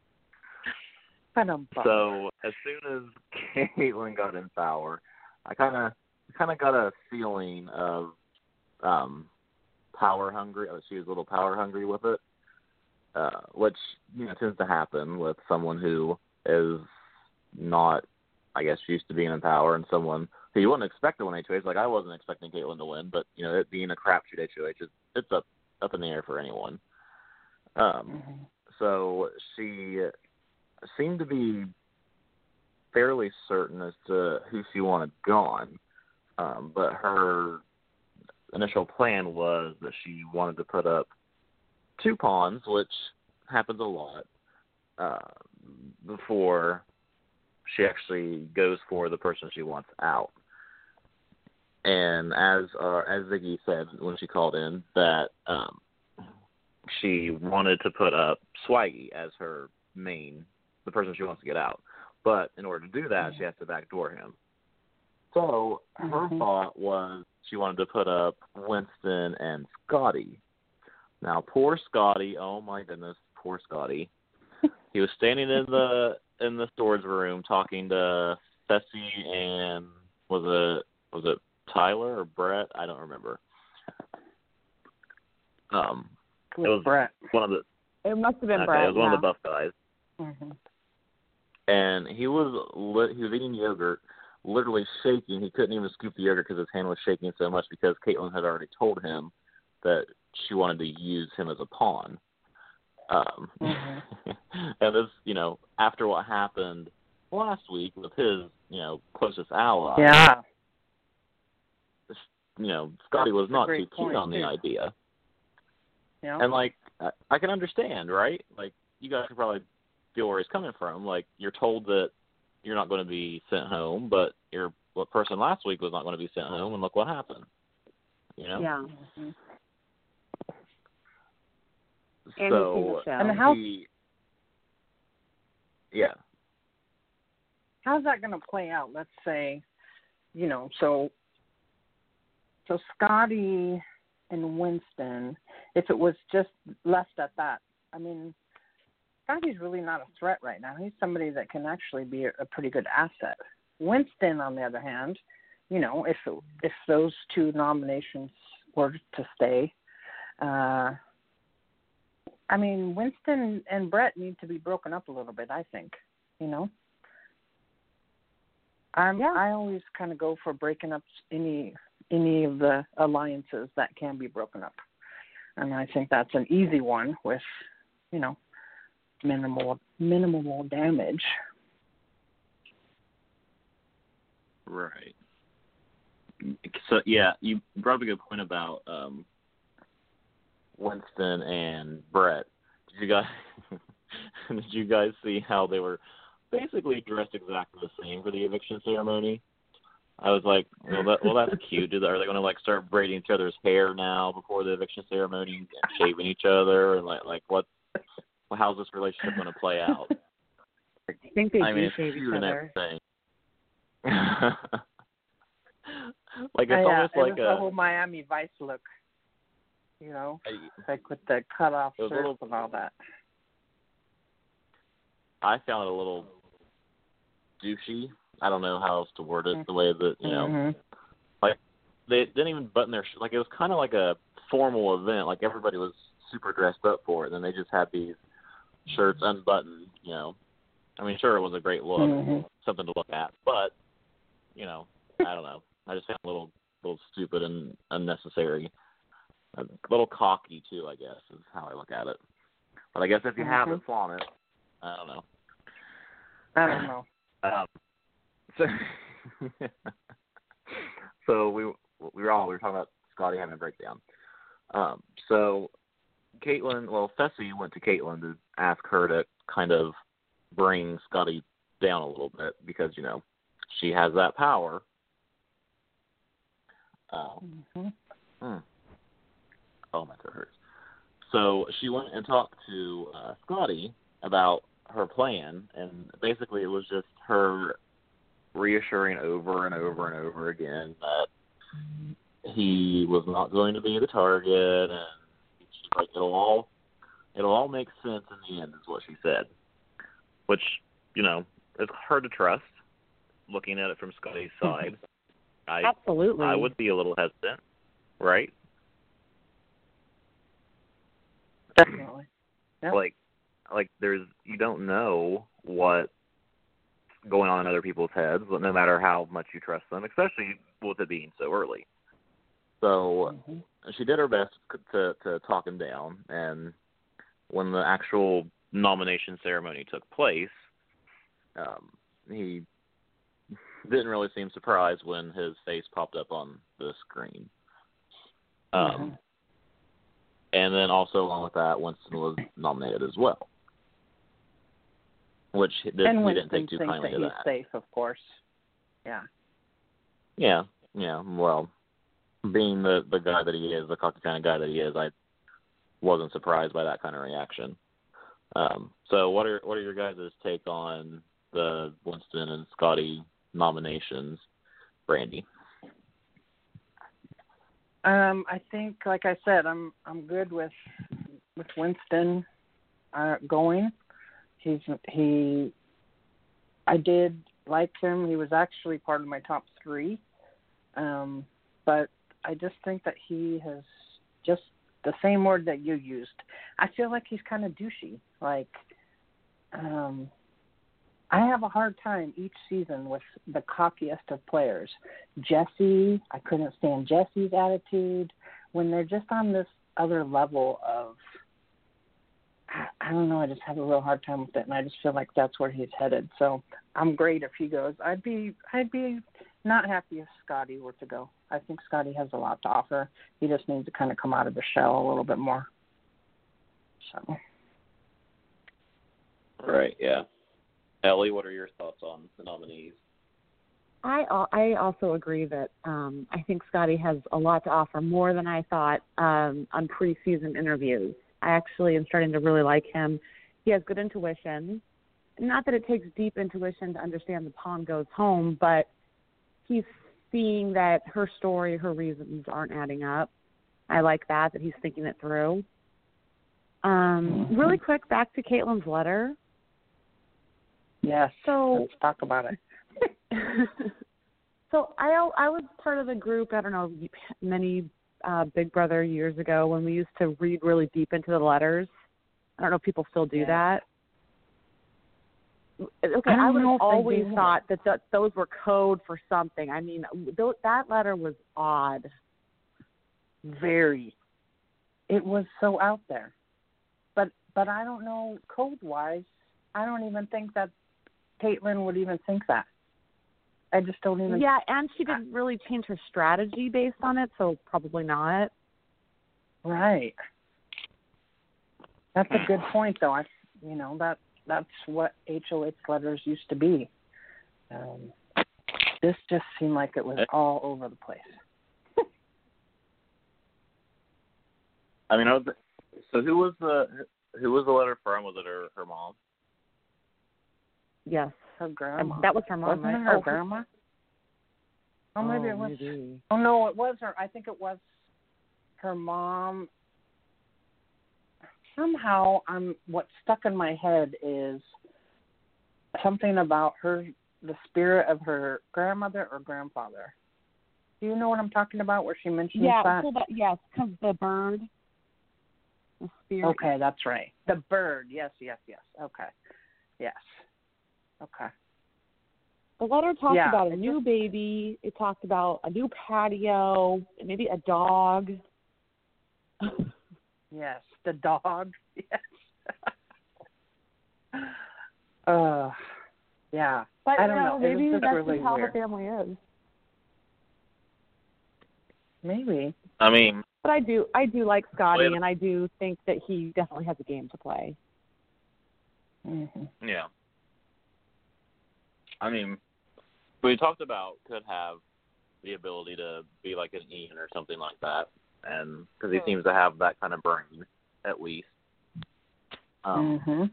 S2: so as soon as Kaitlyn got in power, I kind of kind of got a feeling of um power hungry. Uh, she was a little power hungry with it, uh, which you know tends to happen with someone who is not, I guess, used to being in power, and someone who you wouldn't expect to win HOH. Like I wasn't expecting Kaitlyn to win, but you know, it being a crapshoot HOH, it's, it's up up in the air for anyone. Um, mm-hmm. so she seemed to be fairly certain as to who she wanted gone, um, but her initial plan was that she wanted to put up two pawns, which happens a lot, uh, before she actually goes for the person she wants out. And as uh, as Ziggy said when she called in, that um, she wanted to put up Swaggy as her main, the person she wants to get out. But in order to do that, she has to backdoor him. So her mm-hmm. thought was she wanted to put up Winston and Scottie. Now, poor Scottie. Oh my goodness, poor Scottie. he was standing in the in the storage room talking to Fessy and was it was it Tyler or Brett? I don't remember. Um,
S3: it was Brett.
S2: One of the.
S4: It must have been
S2: okay,
S4: Brett.
S2: It was one
S4: yeah.
S2: of the buff guys.
S3: Mm-hmm.
S2: And he was lit, he was eating yogurt, literally shaking. He couldn't even scoop the yogurt because his hand was shaking so much because Kaitlyn had already told him that she wanted to use him as a pawn. Um,
S3: mm-hmm. <laughs>
S2: and this, you know, after what happened last week with his, you know, closest ally.
S3: Yeah.
S2: You know, Scottie was not too keen on
S3: too.
S2: the idea.
S3: Yeah.
S2: And like, I, I can understand, right? Like, you guys can probably feel where he's coming from. Like, you're told that you're not going to be sent home, but your what person last week was not going to be sent home, and look what happened. You know.
S4: Yeah.
S3: Mm-hmm.
S2: So
S3: and how
S2: he, yeah.
S3: How's that going to play out? Let's say, you know, so so Scottie and Winston, if it was just left at that, I mean, Scottie's really not a threat right now. He's somebody that can actually be a, a pretty good asset. Winston, on the other hand, you know, if if those two nominations were to stay, uh, I mean, Winston and Brett need to be broken up a little bit. I think, you know. I'm
S4: yeah.
S3: I always kind of go for breaking up any any of the alliances that can be broken up, and I think that's an easy one with, you know, minimal minimal damage.
S2: Right. So yeah, you brought up a good point about um, Winston and Brett. Did you guys <laughs> did you guys see how they were basically dressed exactly the same for the eviction ceremony? I was like, well, that, well, that's cute. Are they going to like start braiding each other's hair now before the eviction ceremony and shaving each other and like like what? How's this relationship going to play out? <laughs>
S4: I think they
S2: I
S4: do
S2: mean,
S4: shave each other. <laughs>
S2: Like it's
S3: Uh,
S2: almost
S3: it
S2: like a
S3: the whole Miami Vice look. You know, like with the cut off
S2: It was a
S3: shirts
S2: little-
S3: and all that.
S2: I found it a little douchey. I don't know how else to word it. The way that you know,
S3: Mhm.
S2: they didn't even button their sh- like it was kind of like a formal event. Like everybody was super dressed up for it, and then they just had these shirts unbuttoned. You know, I mean, sure, it was a great look,
S3: Mhm.
S2: something to look at, but you know, I don't know. I just found it a little, little stupid and unnecessary. A little cocky too, I guess, is how I look at it. But I guess if you have it,
S3: Mhm.
S2: flaunt it. I don't know.
S3: I don't know. <sighs>
S2: Um, so, <laughs> so we we were all we were talking about Scottie having a breakdown. Um, so Kaitlyn, well, Fessy went to Kaitlyn to ask her to kind of bring Scottie down a little bit because you know she has that power. Um,
S3: Mhm.
S2: Hmm. Oh, my throat hurts. So she went and talked to uh, Scottie about her plan, and basically it was just her reassuring over and over and over again that he was not going to be the target, and she's like, it'll all It'll all make sense in the end, is what she said. Which, you know, is hard to trust. Looking at it from Scottie's side, <laughs> I
S4: Absolutely.
S2: I would be a little hesitant, right?
S3: Definitely. Yep.
S2: Like, like there's you don't know what's going on in other people's heads, but no matter how much you trust them, especially with it being so early. So
S3: Mhm.
S2: she did her best to to talk him down and when the actual nomination ceremony took place um he didn't really seem surprised when his face popped up on the screen um
S3: Mhm.
S2: And then also along with that winston was nominated as well which this, we didn't take too kindly
S3: that
S2: to
S3: he's
S2: that
S3: safe, of course. Yeah.
S2: Yeah, yeah. Well, being the the guy that he is, the cocky kind of guy that he is, I wasn't surprised by that kind of reaction. Um, so, what are what are your guys' take on the Winston and Scottie nominations, Brandi?
S3: Um, I think, like I said, I'm I'm good with with Winston uh, going. He's he. I did like him. He was actually part of my top three, um, but I just think that he has just the same word that you used. I feel like he's kind of douchey. Like, um, I have a hard time each season with the cockiest of players. Jesse, I couldn't stand Jesse's attitude when they're just on this other level of. I, don't know. I just have a real hard time with it, and I just feel like that's where he's headed. So I'm great if he goes. I'd be I'd be not happy if Scottie were to go. I think Scottie has a lot to offer. He just needs to kind of come out of the shell a little bit more. So
S2: Right. Yeah. Ellie, what are your thoughts on the nominees?
S4: I I also agree that um, I think Scottie has a lot to offer, more than I thought um, on preseason interviews. I actually am starting to really like him. He has good intuition. Not that it takes deep intuition to understand the pawn goes home, but he's seeing that her story, her reasons aren't adding up. I like that that he's thinking it through. Um, really quick, back to Kaitlyn's letter.
S3: Yes,
S4: So
S3: let's talk about it. <laughs>
S4: so I I was part of the group. I don't know many uh, Big Brother years ago when we used to read really deep into the letters. I don't know if people still do
S3: Yeah.
S4: that. Okay,
S3: I
S4: I, would
S3: know
S4: have
S3: if they
S4: always thought that th- those were code for something. I mean, th- that letter was odd.
S3: Very. It was so out there. But but I don't know code wise. I don't even think that Kaitlyn would even think that. I just don't even.
S4: Yeah, and she didn't really change her strategy based on it, so probably not.
S3: Right. That's a <sighs> good point, though. I, you know, that that's what HOH letters used to be. Um, this just seemed like it was all over the place. <laughs>
S2: I mean, I was, so who was the who was the letter from? Was it her her mom?
S4: Yes,
S3: Her
S4: And
S3: grandma.
S4: that was her mom,
S3: Wasn't
S4: right?
S3: it her
S4: Oh,
S3: grandma? Oh, maybe
S4: oh,
S3: it was.
S4: maybe.
S3: Oh no, it was her. I think it was her mom. Somehow, I'm what stuck in my head is something about her, the spirit of her grandmother or grandfather. Do you know what I'm talking about? Where she mentions
S4: Yeah,
S3: that?
S4: so that, yes, because the bird, the spirit.
S3: Okay, that's right. The bird. Yes, yes, yes. Okay. Yes. Okay.
S4: The letter talked
S3: Yeah,
S4: about a
S3: it
S4: new baby. It talked about a new patio, maybe a dog. <laughs>
S3: Yes. The dog. <laughs> Yes. <laughs> uh yeah.
S4: But
S3: I don't
S4: you
S3: know.
S4: know, maybe that's
S3: really
S4: just how
S3: weird.
S4: the family is.
S3: Maybe.
S2: I mean,
S4: But I do, I do like
S2: Scottie,
S4: and I do think that he definitely has a game to play.
S3: hmm
S2: yeah. I mean, we talked about could have the ability to be like an Ian or something like that, and because he seems to have that kind of brain, at least. Um,
S3: hmm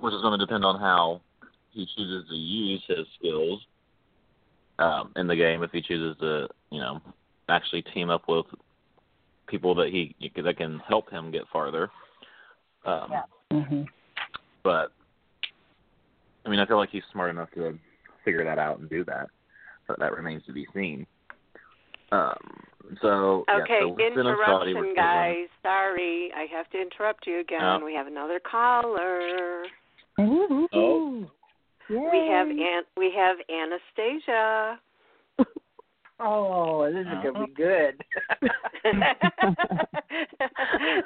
S2: which is going to depend on how he chooses to use his skills um, in the game. If he chooses to, you know, actually team up with people that he that can help him get farther. Um,
S4: Yeah.
S3: hmm
S2: But I mean, I feel like he's smart enough to figure that out and do that. But that remains to be seen. Um, so yeah,
S5: Okay,
S2: so we're still in Saudi,
S5: interruption,
S2: still in-
S5: guys. Sorry, I have to interrupt you again.
S2: Oh.
S5: We have another caller.
S2: Oh.
S5: We have An- we have Anastasia.
S3: Oh, this is gonna be good. <laughs>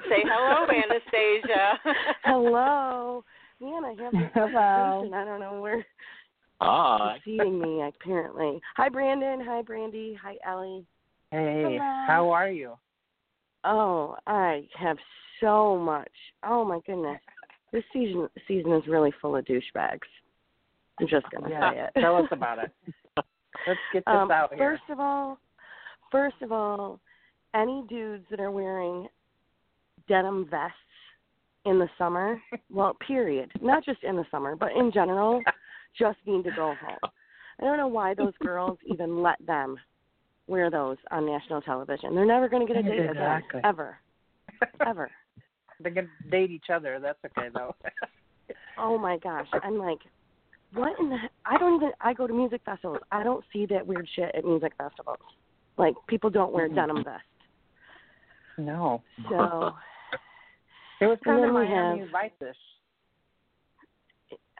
S5: Say hello, Anastasia. <laughs>
S7: Hello. Man, I have <laughs> this
S4: Hello.
S7: I don't know where
S2: Hi.
S7: it's seeing me apparently. Hi Brandon, hi Brandi, hi Ellie.
S3: hey,
S7: Hello.
S3: how are you?
S7: Oh, I have so much. Oh my goodness. This season season is really full of douchebags. I'm just gonna
S3: Yeah,
S7: say it.
S3: tell us <laughs> about it. Let's get this
S7: um,
S3: out here.
S7: First of all, first of all, any dudes that are wearing denim vests in the summer, well, period, not just in the summer, but in general, <laughs> just need to go home. I don't know why those girls <laughs> even let them wear those on national television. They're never going to get a date
S3: Exactly.
S7: again, ever, <laughs> ever.
S3: They're gonna date each other. That's okay though.
S7: Oh my gosh, I'm like, what in the? I don't even. I go to music festivals. I don't see that weird shit at music festivals. Like people don't wear
S3: Mhm.
S7: denim vests.
S3: no,
S7: So
S3: it was kind of Miami
S7: have-
S3: Vice-ish.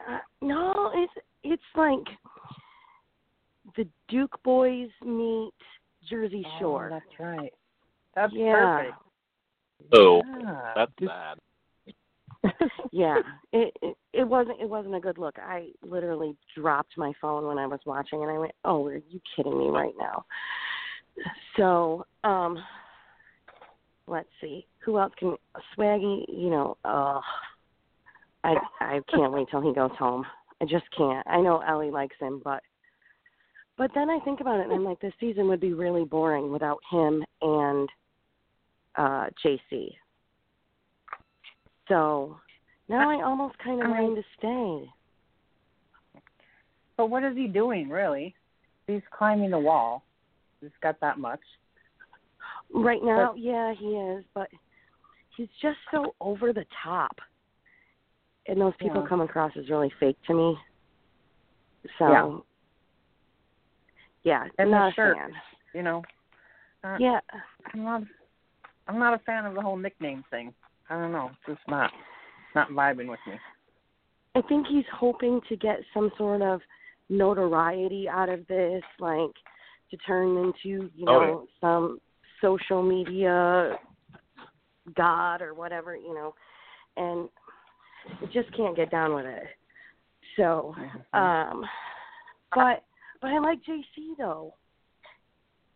S7: uh, no, it's it's like the Duke Boys meet Jersey Shore.
S3: Oh, that's right. That's
S7: yeah,
S3: perfect.
S2: Oh,
S3: Yeah.
S2: that's bad. <laughs>
S7: yeah. It, it it wasn't it wasn't a good look. I literally dropped my phone when I was watching, and I went, "Oh, are you kidding me right now?" So, um, let's see, who else can Swaggy? You know, uh, I I can't wait till he goes home. I just can't. I know Ellie likes him, but but then I think about it, and I'm like, this season would be really boring without him and uh JC. So now I almost kind of want him to stay.
S3: But what is he doing really? He's climbing the wall. He's got that much.
S7: Right now, yeah, he is, but he's just so over the top. And those people
S3: Yeah.
S7: come across as really fake to me. So yeah,
S3: And
S7: not
S3: the
S7: a
S3: shirt.
S7: fan.
S3: You know. Uh,
S7: Yeah,
S3: I'm not. I'm not a fan of the whole nickname thing. I don't know. It's just not not vibing with me.
S7: I think he's hoping to get some sort of notoriety out of this, like to turn into, you
S2: Oh,
S7: know, some social media god or whatever, you know, and just can't get down with it. So,
S3: Mm-hmm.
S7: um, but but I like JC though,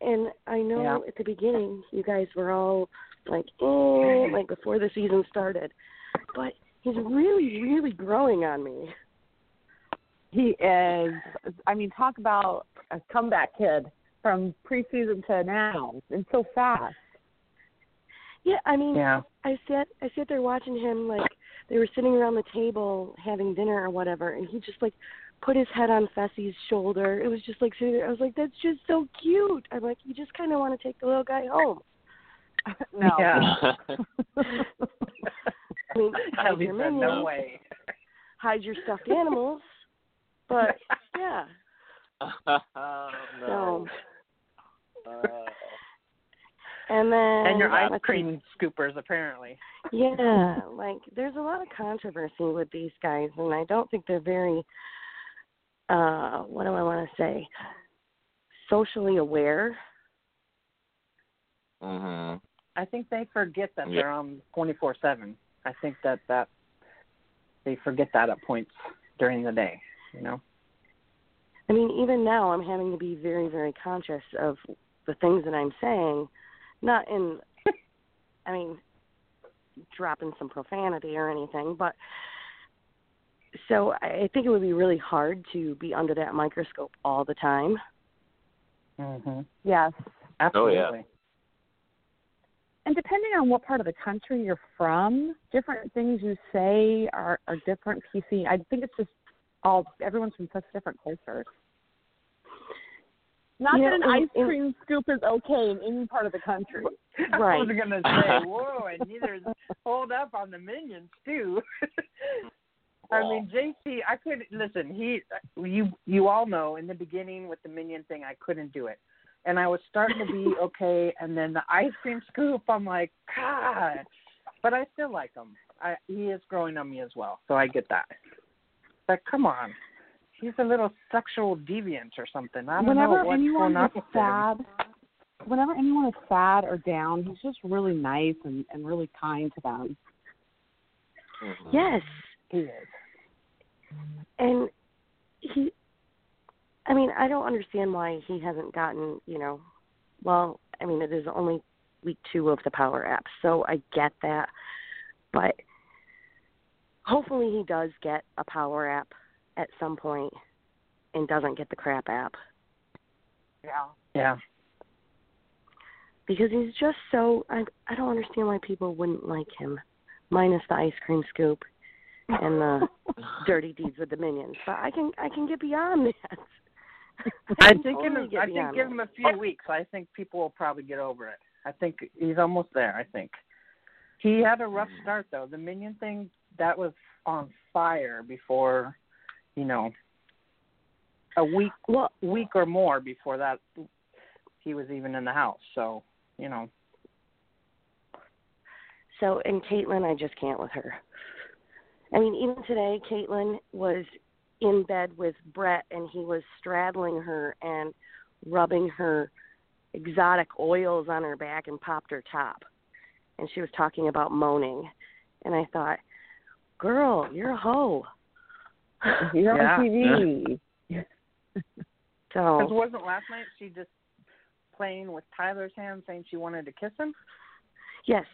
S7: and I know
S3: Yeah.
S7: at the beginning you guys were all like, eh, like before the season started, but he's really really growing on me.
S4: He is. I mean, talk about a comeback kid from preseason to now, and so fast.
S7: Yeah, I mean,
S3: Yeah.
S7: I sat I sat there watching him like they were sitting around the table having dinner or whatever, and he just like put his head on Fessy's shoulder. It was just like sitting there. I was like, that's just so cute. I'm like, you just kind of want to take the little guy home. <laughs>
S4: no.
S3: Yeah. <laughs>
S7: I mean, hide your
S3: said,
S7: minions,
S3: no way.
S7: hide your stuffed animals, but <laughs> yeah.
S2: oh, no.
S7: So
S2: Uh,
S7: and then
S3: and your ice
S7: let's
S3: cream scoopers, apparently.
S7: Yeah, like there's a lot of controversy with these guys, and I don't think they're very, uh, what do I want to say, socially aware.
S2: mhm.
S3: I think they forget that
S2: Yeah.
S3: they're on 24/7. I think that that they forget that at points during the day. You know.
S7: I mean, even now, I'm having to be very, very conscious of the things that I'm saying, not in, I mean, dropping some profanity or anything, but so I I think it would be really hard to be under that microscope all the time.
S3: Mhm.
S4: Yes.
S3: Absolutely.
S4: And depending on what part of the country you're from, different things you say are, are different. PC. I think it's just all everyone's from such different cultures. Not
S7: Yeah,
S4: that an ice
S7: and-
S4: cream scoop is okay in any part of the country. Right. <laughs>
S3: I
S7: Right.
S3: was gonna <laughs> say, whoa, and neither hold up on the minions too. <laughs> I mean, JC, I couldn't listen. He, you, you all know in the beginning with the minion thing, I couldn't do it, and I was starting to be okay, and then the ice cream scoop, I'm like, God, but I still like him. I, he is growing on me as well, so I get that. But come on, he's a little sexual deviant or something. I don't
S4: whenever
S3: know what's
S4: anyone
S3: going on
S4: is
S3: with him.
S4: sad, whenever anyone is sad or down, he's just really nice and and really kind to them.
S2: Mhm.
S7: Yes.
S3: He is.
S7: And he I mean, I don't understand why he hasn't gotten, you know, well, I mean, it is only week 2 of the Power app, so I get that. But hopefully he does get a Power app at some point and doesn't get the crap app
S3: Yeah. Yeah.
S7: because he's just so I I don't understand why people wouldn't like him minus the ice cream scoop and the <laughs> dirty deeds with the minions. But I can I can get beyond that. <laughs>
S3: I
S7: can
S3: think
S7: totally
S3: in
S7: get
S3: a, I think give him a few weeks. I think people will probably get over it. I think he's almost there. I think he had a rough start though. The minion thing that was on fire before, you know, a week
S7: Well,
S3: week or more before that he was even in the house. So you know,
S7: so and Kaitlyn, I just can't with her. I mean, even today, Kaitlyn was in bed with Brett, and he was straddling her and rubbing her exotic oils on her back and popped her top. And she was talking about moaning, and I thought, "Girl, you're a hoe." <laughs>
S4: You're
S3: Yeah.
S4: on TV.
S3: because <laughs>
S7: So
S3: wasn't last night she just playing with Tyler's hand, saying she wanted to kiss him?
S7: yes,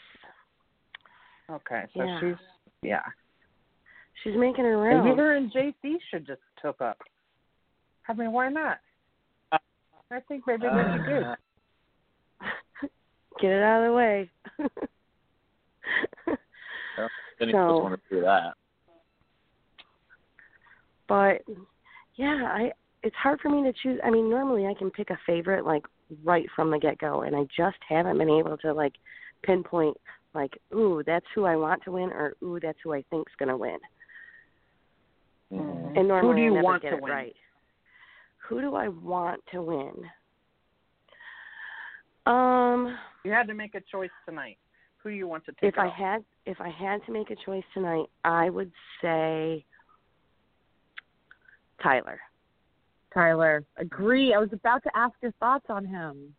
S3: Okay, so
S7: Yeah.
S3: she's yeah.
S7: she's making her
S3: Maybe her and JC should just hook up. I mean, why not? I think maybe they should do.
S2: Uh, <laughs>
S7: Get it out of the way.
S2: Any
S7: So-
S2: of us want to do that.
S7: But yeah, I it's hard for me to choose. I mean, normally I can pick a favorite like right from the get go, and I just haven't been able to like pinpoint like, ooh, that's who I want to win, or ooh, that's who I think's gonna win.
S2: Mhm.
S7: And normally
S3: Who do you
S7: I never
S3: want
S7: get
S3: to
S7: it
S3: win?
S7: right. Who do I want to win? Um,
S3: You had to make a choice tonight. Who do you want to take?
S7: if I had if I had to make a choice tonight, I would say Tyler.
S4: Tyler, agree. I was about to ask your thoughts on him.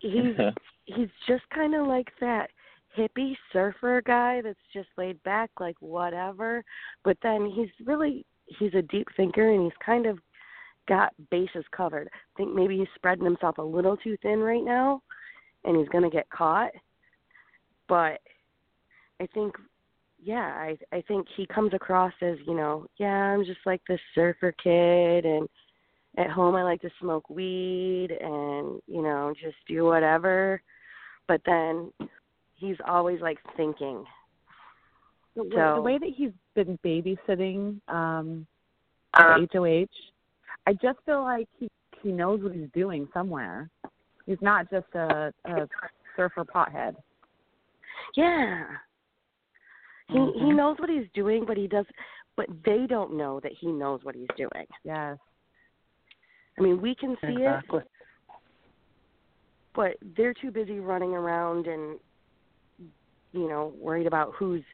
S7: He's <laughs> he's just kind of like that hippie surfer guy that's just laid back like whatever but then he's really he's a deep thinker and he's kind of got bases covered i think maybe he's spreading himself a little too thin right now and he's going to get caught but i think yeah i i think he comes across as you know yeah i'm just like this surfer kid and at home I like to smoke weed and, you know, just do whatever. But then he's always like thinking.
S4: The, way,
S7: So-
S4: the way that he's been babysitting um
S3: Uh,
S4: at HOH, I just feel like he he knows what he's doing somewhere. He's not just a, a surfer pothead.
S7: Yeah. He he
S3: Mhm.
S7: knows what he's doing, but he does but they don't know that he knows what he's doing.
S4: Yes.
S7: I mean, we can see it, but they're too busy running around and you know, worried about who's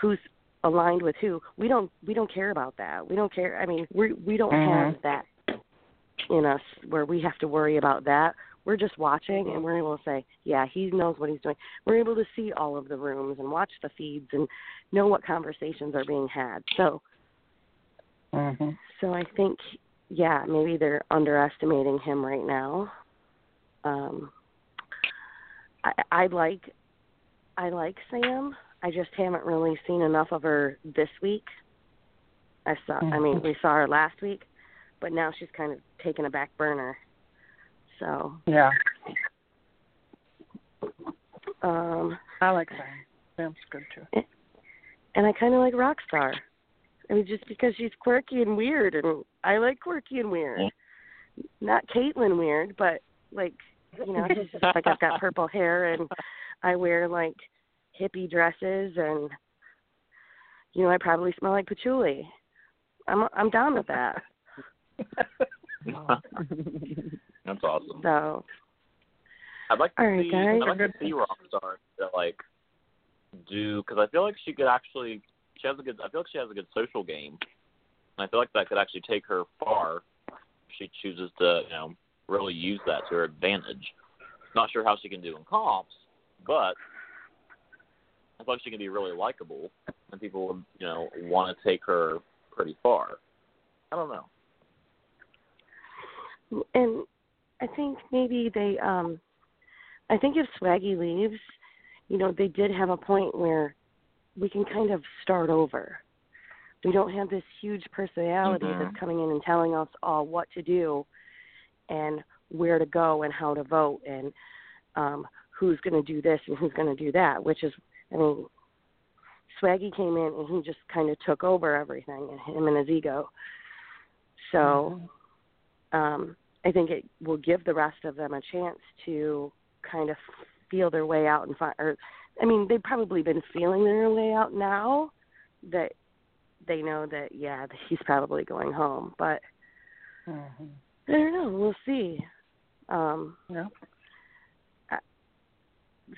S7: who's aligned with who. We don't we don't care about that. We don't care. I mean, we we don't
S3: Mhm.
S7: have that in us where we have to worry about that. We're just watching and we're able to say, yeah, he knows what he's doing. We're able to see all of the rooms and watch the feeds and know what conversations are being had. So,
S3: Mhm.
S7: so I think yeah, maybe they're underestimating him right now. Um I I like I like Sam. I just haven't really seen enough of her this week. I saw I mean,
S3: Mhm.
S7: we saw her last week, but now she's kind of taken a back burner. So,
S3: Yeah,
S7: um
S3: I like Sam. Sam's good too.
S7: and I kind of like Rockstar. I mean, just because she's quirky and weird, and I like quirky and weird. not Kaitlyn weird, but like you know, it's just like I've got purple hair and I wear like hippie dresses and you know, I probably smell like patchouli. I'm I'm down with that. <laughs> <laughs>
S2: That's awesome.
S7: So
S2: I'd like to
S7: right,
S2: see.
S7: guys.
S2: I'd like to see Rockstar that like do because I feel like she could actually. She has a good. I feel like she has a good social game, and I feel like that could actually take her far. If she chooses to, you know, really use that to her advantage. Not sure how she can do in comps, but I feel like she can be really likable, and people would, you know, want to take her pretty far. I don't know.
S7: and I think maybe they um I think if Swaggy leaves, you know, they did have a point where we can kind of start over. We don't have this huge personality
S2: Mhm.
S7: that's coming in and telling us all what to do and where to go and how to vote and um who's going to do this and who's going to do that, which is I mean Swaggy came in and he just kind of took over everything and him and his ego. So um, I think it will give the rest of them a chance to kind of feel their way out and find. Or, I mean, they've probably been feeling their way out now that they know that yeah, he's probably going home. But
S3: Mhm.
S7: I don't know. We'll see. Um,
S3: Yeah.
S7: I-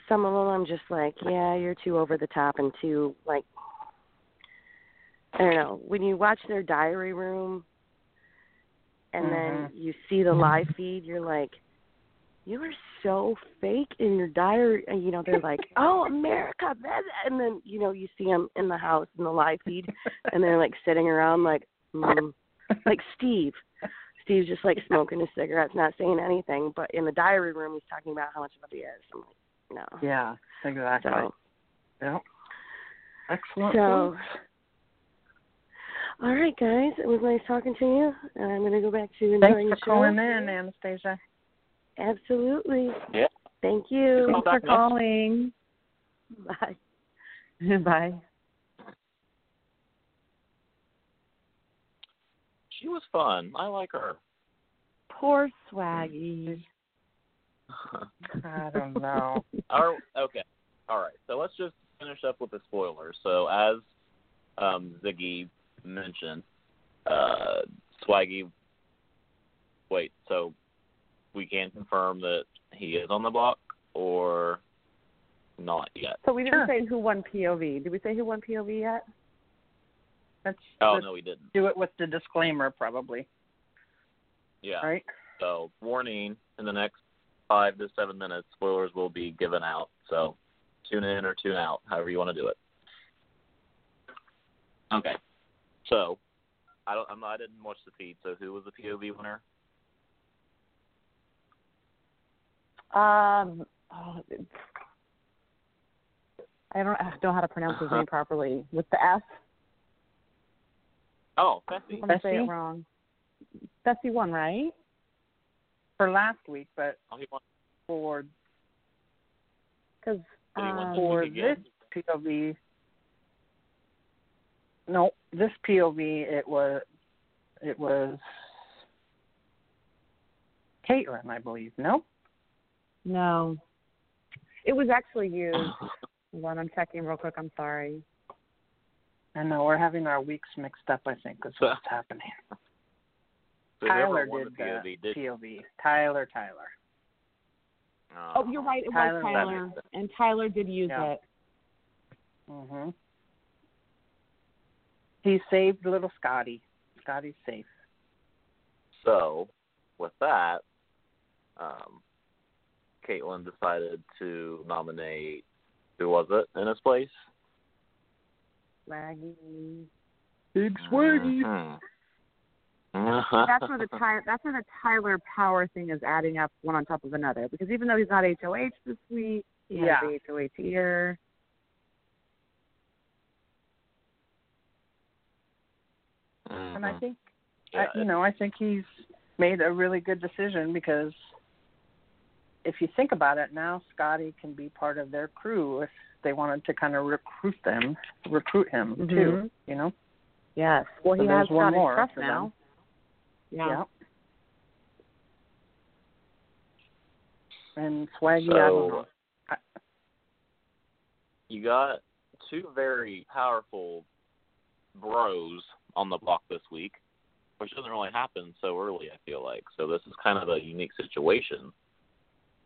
S7: Some of them I'm just like, yeah, you're too over the top and too like. I don't know. When you watch their diary room and then
S3: Mhm.
S7: you see the live feed, you're like, you are so fake in your diary. And, you know, they're like, <laughs> oh, America, blah, blah," and then you know you see them in the house in the live feed, and they're like sitting around like, mm. like Steve. Steve's just like smoking his cigarettes, not saying anything. But in the diary room, he's talking about how much of a he is. I'm like, no.
S3: Yeah, exactly.
S7: So,
S3: yeah. Excellent.
S7: so. All right, guys, it was nice talking to you, and I'm gonna go back to enjoying
S3: Thanks for
S7: the show.
S3: calling in, Anastasia.
S7: Absolutely.
S2: Yeah.
S7: Thank you.
S4: Thanks for calling.
S7: Bye. <laughs>
S4: Bye.
S2: She was fun. I like her.
S4: Poor Swaggy. <laughs>
S3: I don't know. <laughs>
S2: Our, okay. All right. So let's just finish up with the spoilers. So as um, Ziggy mentioned, uh, Swaggy. Wait. So we can confirm that he is on the block, or not yet.
S4: So we didn't
S3: Sure.
S4: say who won POV. Did we say who won POV yet?
S3: Let's,
S2: Oh no, we didn't.
S3: do it with the disclaimer, probably.
S2: Yeah.
S3: Right?
S2: So warning: in the next five to seven minutes, spoilers will be given out. So tune in or tune out, however you want to do it. Okay. So I don't. I'm not, I didn't watch the feed. So who was the POV winner?
S4: Um, oh, I don't I don't know how to pronounce his name <laughs> properly. With the S,
S2: Oh, Fessy.
S4: I'm gonna say it wrong. Bessie won, right?
S3: For last week, but
S2: Oh, he won.
S3: for
S4: Because
S2: Did he win
S4: um,
S3: for this POV, no, this POV it was it was Kaitlyn, I believe. No,
S4: no, it was actually you. Hold on, I'm checking real quick. I'm sorry.
S3: I know we're having our weeks mixed up. I think is what's happening. <laughs>
S2: So
S3: Tyler did
S2: the POV
S3: the
S2: did.
S3: POV. Tyler, Tyler.
S4: Oh, you're right. It
S3: Tyler-
S4: was Tyler, and Tyler did use
S3: Yeah.
S4: it.
S3: Mhm. He saved little Scottie. Scottie's safe.
S2: So, with that, um, Kaitlyn decided to nominate who was it in his place?
S4: Swaggy.
S2: Big
S3: Swaggy.
S4: That's where the <laughs> Ty- that's where the Tyler Power thing is adding up one on top of another. Because even though he's not HOH this week, he
S3: Yeah.
S4: has the HOH here.
S3: And I think
S2: Yeah,
S3: I, you know, I think he's made a really good decision because if you think about it, now Scottie can be part of their crew if they wanted to kind of recruit them, recruit him too.
S4: Mhm.
S3: You know,
S4: Yes. Well,
S3: So
S4: he has
S3: one more
S4: trust now.
S3: them.
S4: Yeah.
S3: And Swaggy,
S2: So-
S3: I don't know. I,
S2: You got two very powerful bros on the block this week, which doesn't really happen so early. I feel like so. This is kind of a unique situation.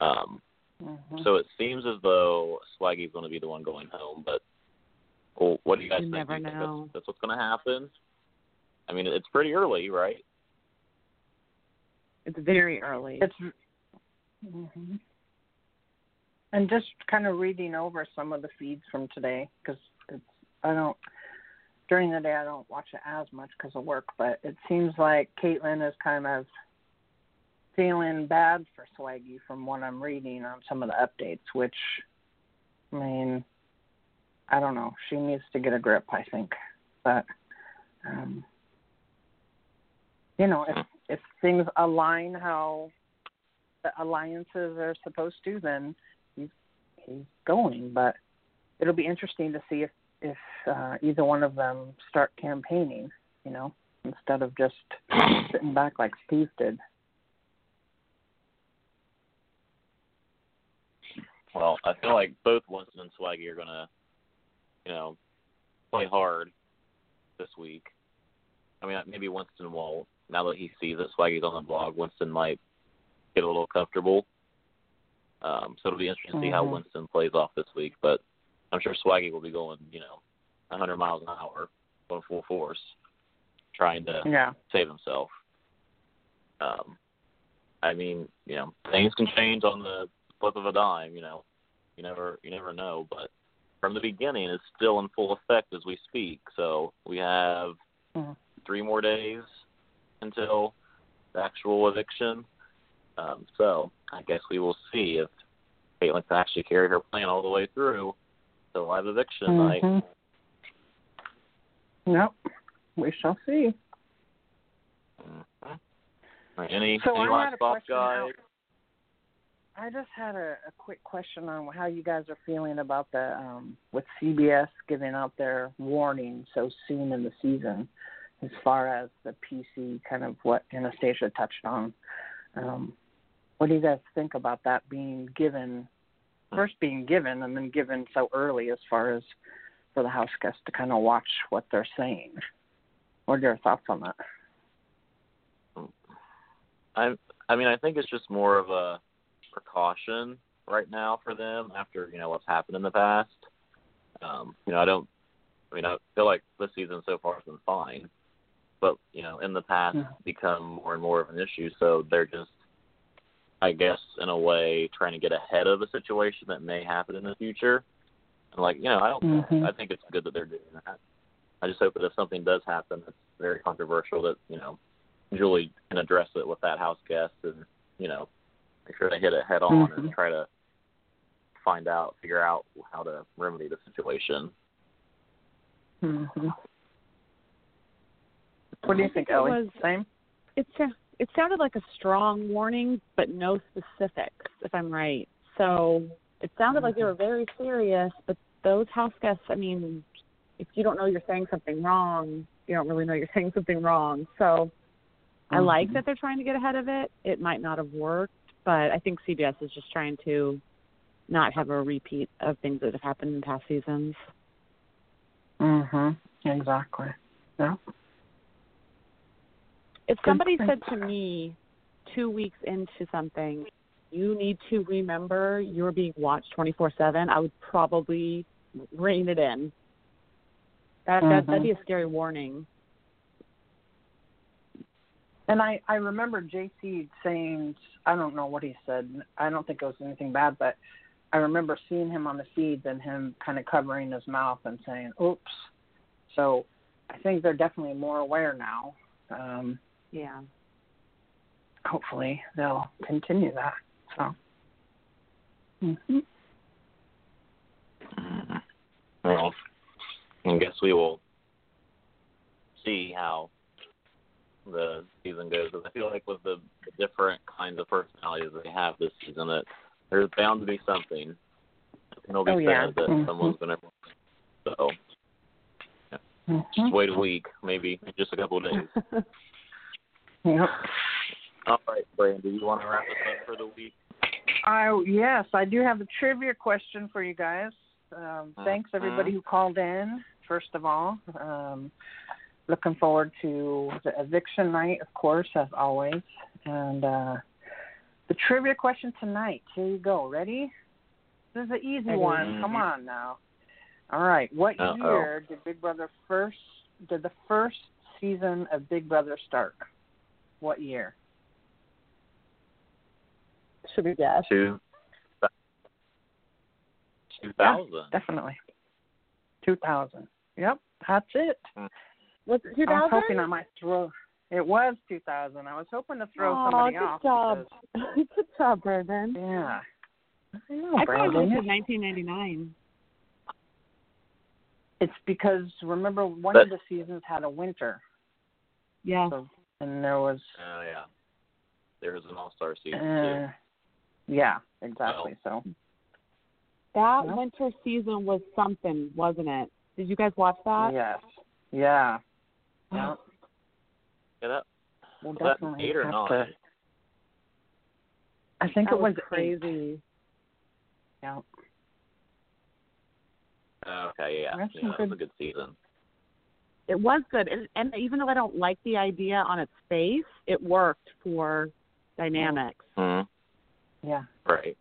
S2: Um,
S3: mhm.
S2: So it seems as though Swaggy's going to be the one going home, but well, what do you guys
S4: You
S2: think?
S4: never
S2: Do you think
S4: know.
S2: That's, that's what's going to happen. I mean, it's pretty early, right?
S4: It's very early.
S3: It's hmm and just kind of reading over some of the feeds from today because it's I don't during the day I don't watch it as much because of work, but it seems like Kaitlyn is kind of feeling bad for Swaggy from what I'm reading on some of the updates, which I mean I don't know. She needs to get a grip, I think, but um, you know if if things align how the alliances are supposed to, then he's he's going. But it'll be interesting to see if if uh, either one of them start campaigning. You know, instead of just sitting back like Steve did.
S2: Well, I feel like both Winston and Swaggy are going to, you know, play hard this week. I mean, maybe Winston will. Now that he sees that Swaggy's on the blog, Winston might get a little comfortable. Um, so it'll be interesting to see how
S3: Mhm.
S2: Winston plays off this week. But I'm sure Swaggy will be going, you know, 100 miles an hour, going full force, trying to
S3: Yeah.
S2: save himself. Um, I mean, you know, things can change on the flip of a dime. You know, you never you never know. But from the beginning, it's still in full effect as we speak. So we have
S3: Mhm.
S2: three more days until the actual eviction. Um, so I guess we will see if Kaitlyn can actually carry her plan all the way through the live eviction night.
S3: Mhm. Yep. We shall see.
S2: Mhm. Any
S3: So
S2: any
S3: I
S2: last thoughts, guys?
S3: I just had a, a quick question on how you guys are feeling about the um, with CBS giving out their warning so soon in the season, as far as the PC kind of what Anastasia touched on. Um, what do you guys think about that being given, first being given and then given so early, as far as for the house guests to kind of watch what they're saying? What are your thoughts on that?
S2: I I mean I think it's just more of a precaution right now for them after you know what's happened in the past. Um, you know I don't. I mean I feel like this season so far has been fine, but you know in the past
S3: Yeah.
S2: become more and more of an issue. So they're just I guess in a way trying to get ahead of a situation that may happen in the future. And like you know I don't.
S3: Mhm.
S2: I think it's good that they're doing that. I just hope that if something does happen that's very controversial, that you know Julie can address it with that house guest and you know make sure they hit it head on and
S3: Mhm.
S2: try to find out, figure out how to remedy the situation.
S3: hmm What do you think,
S4: it
S3: Ellie?
S4: was-
S3: Same.
S4: It sa- it sounded like a strong warning, but no specifics, if I'm right. So it sounded like they were very serious, but those house guests, I mean, if you don't know you're saying something wrong, you don't really know you're <laughs> saying something wrong. So I like that they're trying to get ahead of it. It might not have worked, but I think CBS is just trying to not have a repeat of things that have happened in past seasons.
S3: Mm Mhm. Exactly. Yeah.
S4: If somebody said to me two weeks into something, you need to remember you're being watched 24 7, I would probably rein it in. That, that, that'd be a scary warning.
S3: And I I remember JC saying I don't know what he said. I don't think it was anything bad, but I remember seeing him on the feeds and him kind of covering his mouth and saying, "Oops." So I think they're definitely more aware now. Um,
S4: Yeah.
S3: hopefully they'll continue that. So. hmm
S2: Mhm. Well, I guess we will see how the season goes. 'cause I feel like with the different kinds of personalities they have this season, that there's bound to be something. It'll be
S4: Oh, yeah.
S2: said that
S3: Mhm.
S2: someone's going to. So
S3: hmm
S2: just wait a week, maybe just a couple of days. <laughs>
S3: Yep.
S2: All right, Brandon, do you want to wrap this up for the week?
S3: I yes, I do have a trivia question for you guys. Um, thanks everybody who called in. First of all, um, looking forward to the eviction night, of course, as always, and uh, the trivia question tonight. Here you go. Ready? This is an easy
S4: Ready.
S3: one. Come on now. All right. What
S2: Uh-oh.
S3: year did Big Brother first? Did the first season of Big Brother start? What year?
S4: Should we guess?
S2: Two. Two thousand.
S3: Definitely. 2000. Yep, that's it. Mm.
S4: Was it 2000?
S3: I
S4: 2000?
S3: was hoping I might throw. It was 2000. I was hoping to throw
S4: oh,
S3: somebody
S4: good
S3: off.
S4: job.
S3: because- <laughs>
S4: good job, Brandon.
S3: yeah. I know,
S4: I thought it was 1999.
S3: It's because remember one
S2: But-
S3: of the seasons had a winter,
S4: Yeah.
S3: so, and there was.
S2: Oh yeah. There was an all star season
S3: Uh, yeah, exactly. So
S4: That
S3: Yeah.
S4: winter season was something, wasn't it? Did you guys watch that?
S3: yes, yeah, <gasps> yeah.
S2: too. Yeah, that
S3: We'll
S2: was that
S3: definitely
S2: eight or
S3: have
S2: nine?
S3: to. I think
S4: that
S3: it was,
S4: was
S3: eight.
S4: crazy.
S3: Yeah.
S2: Oh, okay, yeah,
S3: That's
S2: yeah, that was a good season.
S4: It was good, and, and even though I don't like the idea on its face, it worked for dynamics.
S2: hmm
S3: Yeah,
S2: Right.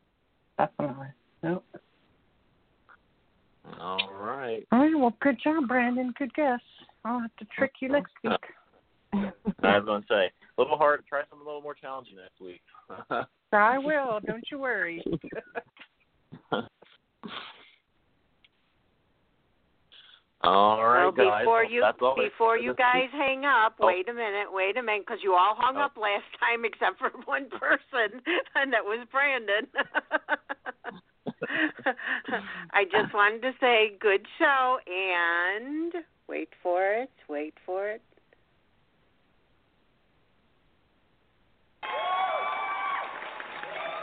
S3: definitely. Nope.
S2: All right.
S3: All right. Well, good job, Brandon. Good guess. I'll have to trick you next week. <laughs>
S2: I was going to say a little hard. Try something a little more challenging next week. <laughs>
S3: I will. Don't you worry. <laughs>
S2: all right,
S5: well,
S2: guys.
S5: before you
S2: that's
S5: before you guys hang up,
S2: Oh.
S5: wait a minute, wait a minute, because you all hung
S2: Oh.
S5: up last <laughs> time except for one person, and that was Brandon. <laughs> I just wanted to say good show and wait for it, wait for it.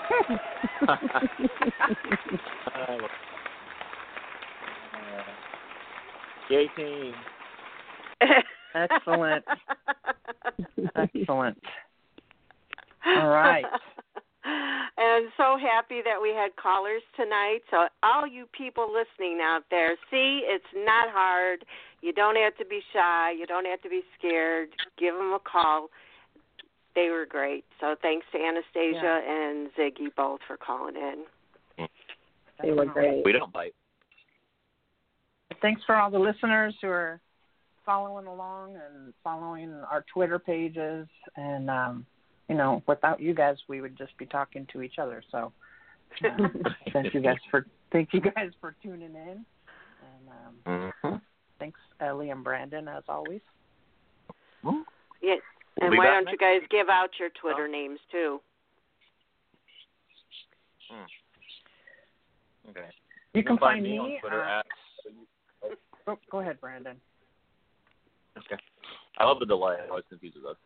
S5: <laughs>
S2: Uh, Yay team.
S3: Excellent. <laughs> Excellent. All right. <laughs>
S5: And so happy that we had callers tonight. So, all you people listening out there, see, it's not hard. You don't have to be shy. You don't have to be scared. Give them a call. They were great. So, thanks to Anastasia and Ziggy both for calling in.
S4: They were great.
S2: We don't bite.
S3: Thanks for all the listeners who are following along and following our Twitter pages. And, um, you know, without you guys, we would just be talking to each other. So, um, <laughs> thank you guys for thank you guys for tuning in. And um,
S2: hmm
S3: thanks, Ellie and Brandon, as always.
S5: Yeah.
S2: We'll
S5: And why don't you
S2: next-
S5: guys give out your Twitter names too?
S2: Okay.
S3: You can find
S2: me
S3: me.
S2: on Twitter
S3: uh,
S2: at.
S3: Oh, go ahead, Brandon.
S2: Okay. I love the delay. It always confuses us.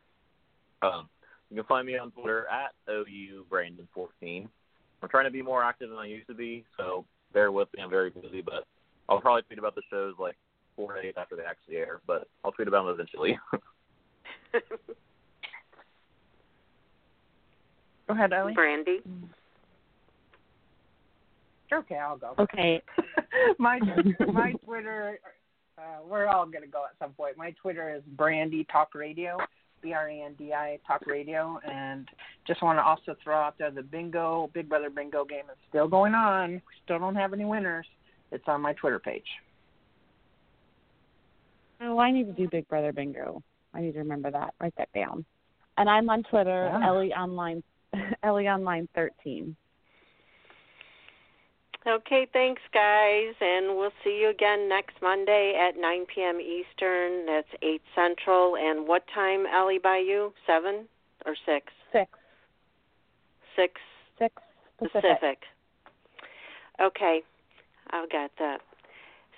S2: Um, you can find me on Twitter at OU Brandon14. I'm trying to be more active than I used to be, so bear with me. I'm very busy, but I'll probably tweet about the shows like four days after they actually air, but I'll tweet about them eventually. <laughs> <laughs>
S3: Go ahead, Ellie.
S5: Brandi.
S3: Okay, I'll go.
S4: Okay. <laughs>
S3: my my <laughs> Twitter, uh, we're all gonna go at some point. My Twitter is Brandi Talk Radio, B R A N D I Talk Radio, and just want to also throw out there the bingo, Big Brother bingo game is still going on. We still don't have any winners. It's on my Twitter page.
S4: Oh, I need to do Big Brother Bingo. I need to remember that. Write that down. And I'm on Twitter,
S3: Yeah.
S4: Ellie Online, <laughs> Ellie Online 13.
S5: Okay, thanks, guys, and we'll see you again next Monday at 9 p.m. Eastern. That's 8 Central. And what time, Ellie, by you? 7 or 6?
S4: Six.
S5: 6
S4: Six Pacific.
S5: Pacific. Okay, I've got that.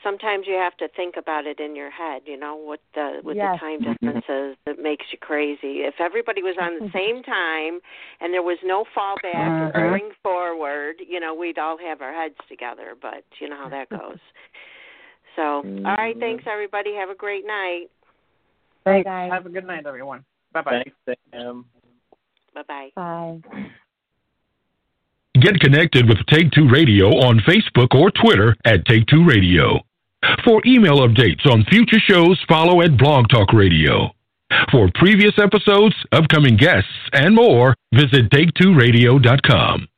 S5: Sometimes you have to think about it in your head, you know, what the with
S4: Yes.
S5: the time mm-hmm. differences that makes you crazy. If everybody was on the mm-hmm. same time and there was no fallback or
S3: Mhm.
S5: going forward, you know, we'd all have our heads together, but you know how that mm-hmm. goes. So, all right, thanks everybody. Have a great night.
S3: Thanks.
S4: guys.
S3: Have a good night, everyone. Bye bye.
S2: Thanks, Sam.
S5: Bye-bye.
S4: Bye.
S8: Get connected with Take Two Radio on Facebook or Twitter at Take Two Radio. For email updates on future shows, follow at Blog Talk Radio. For previous episodes, upcoming guests, and more, visit take2radio.com.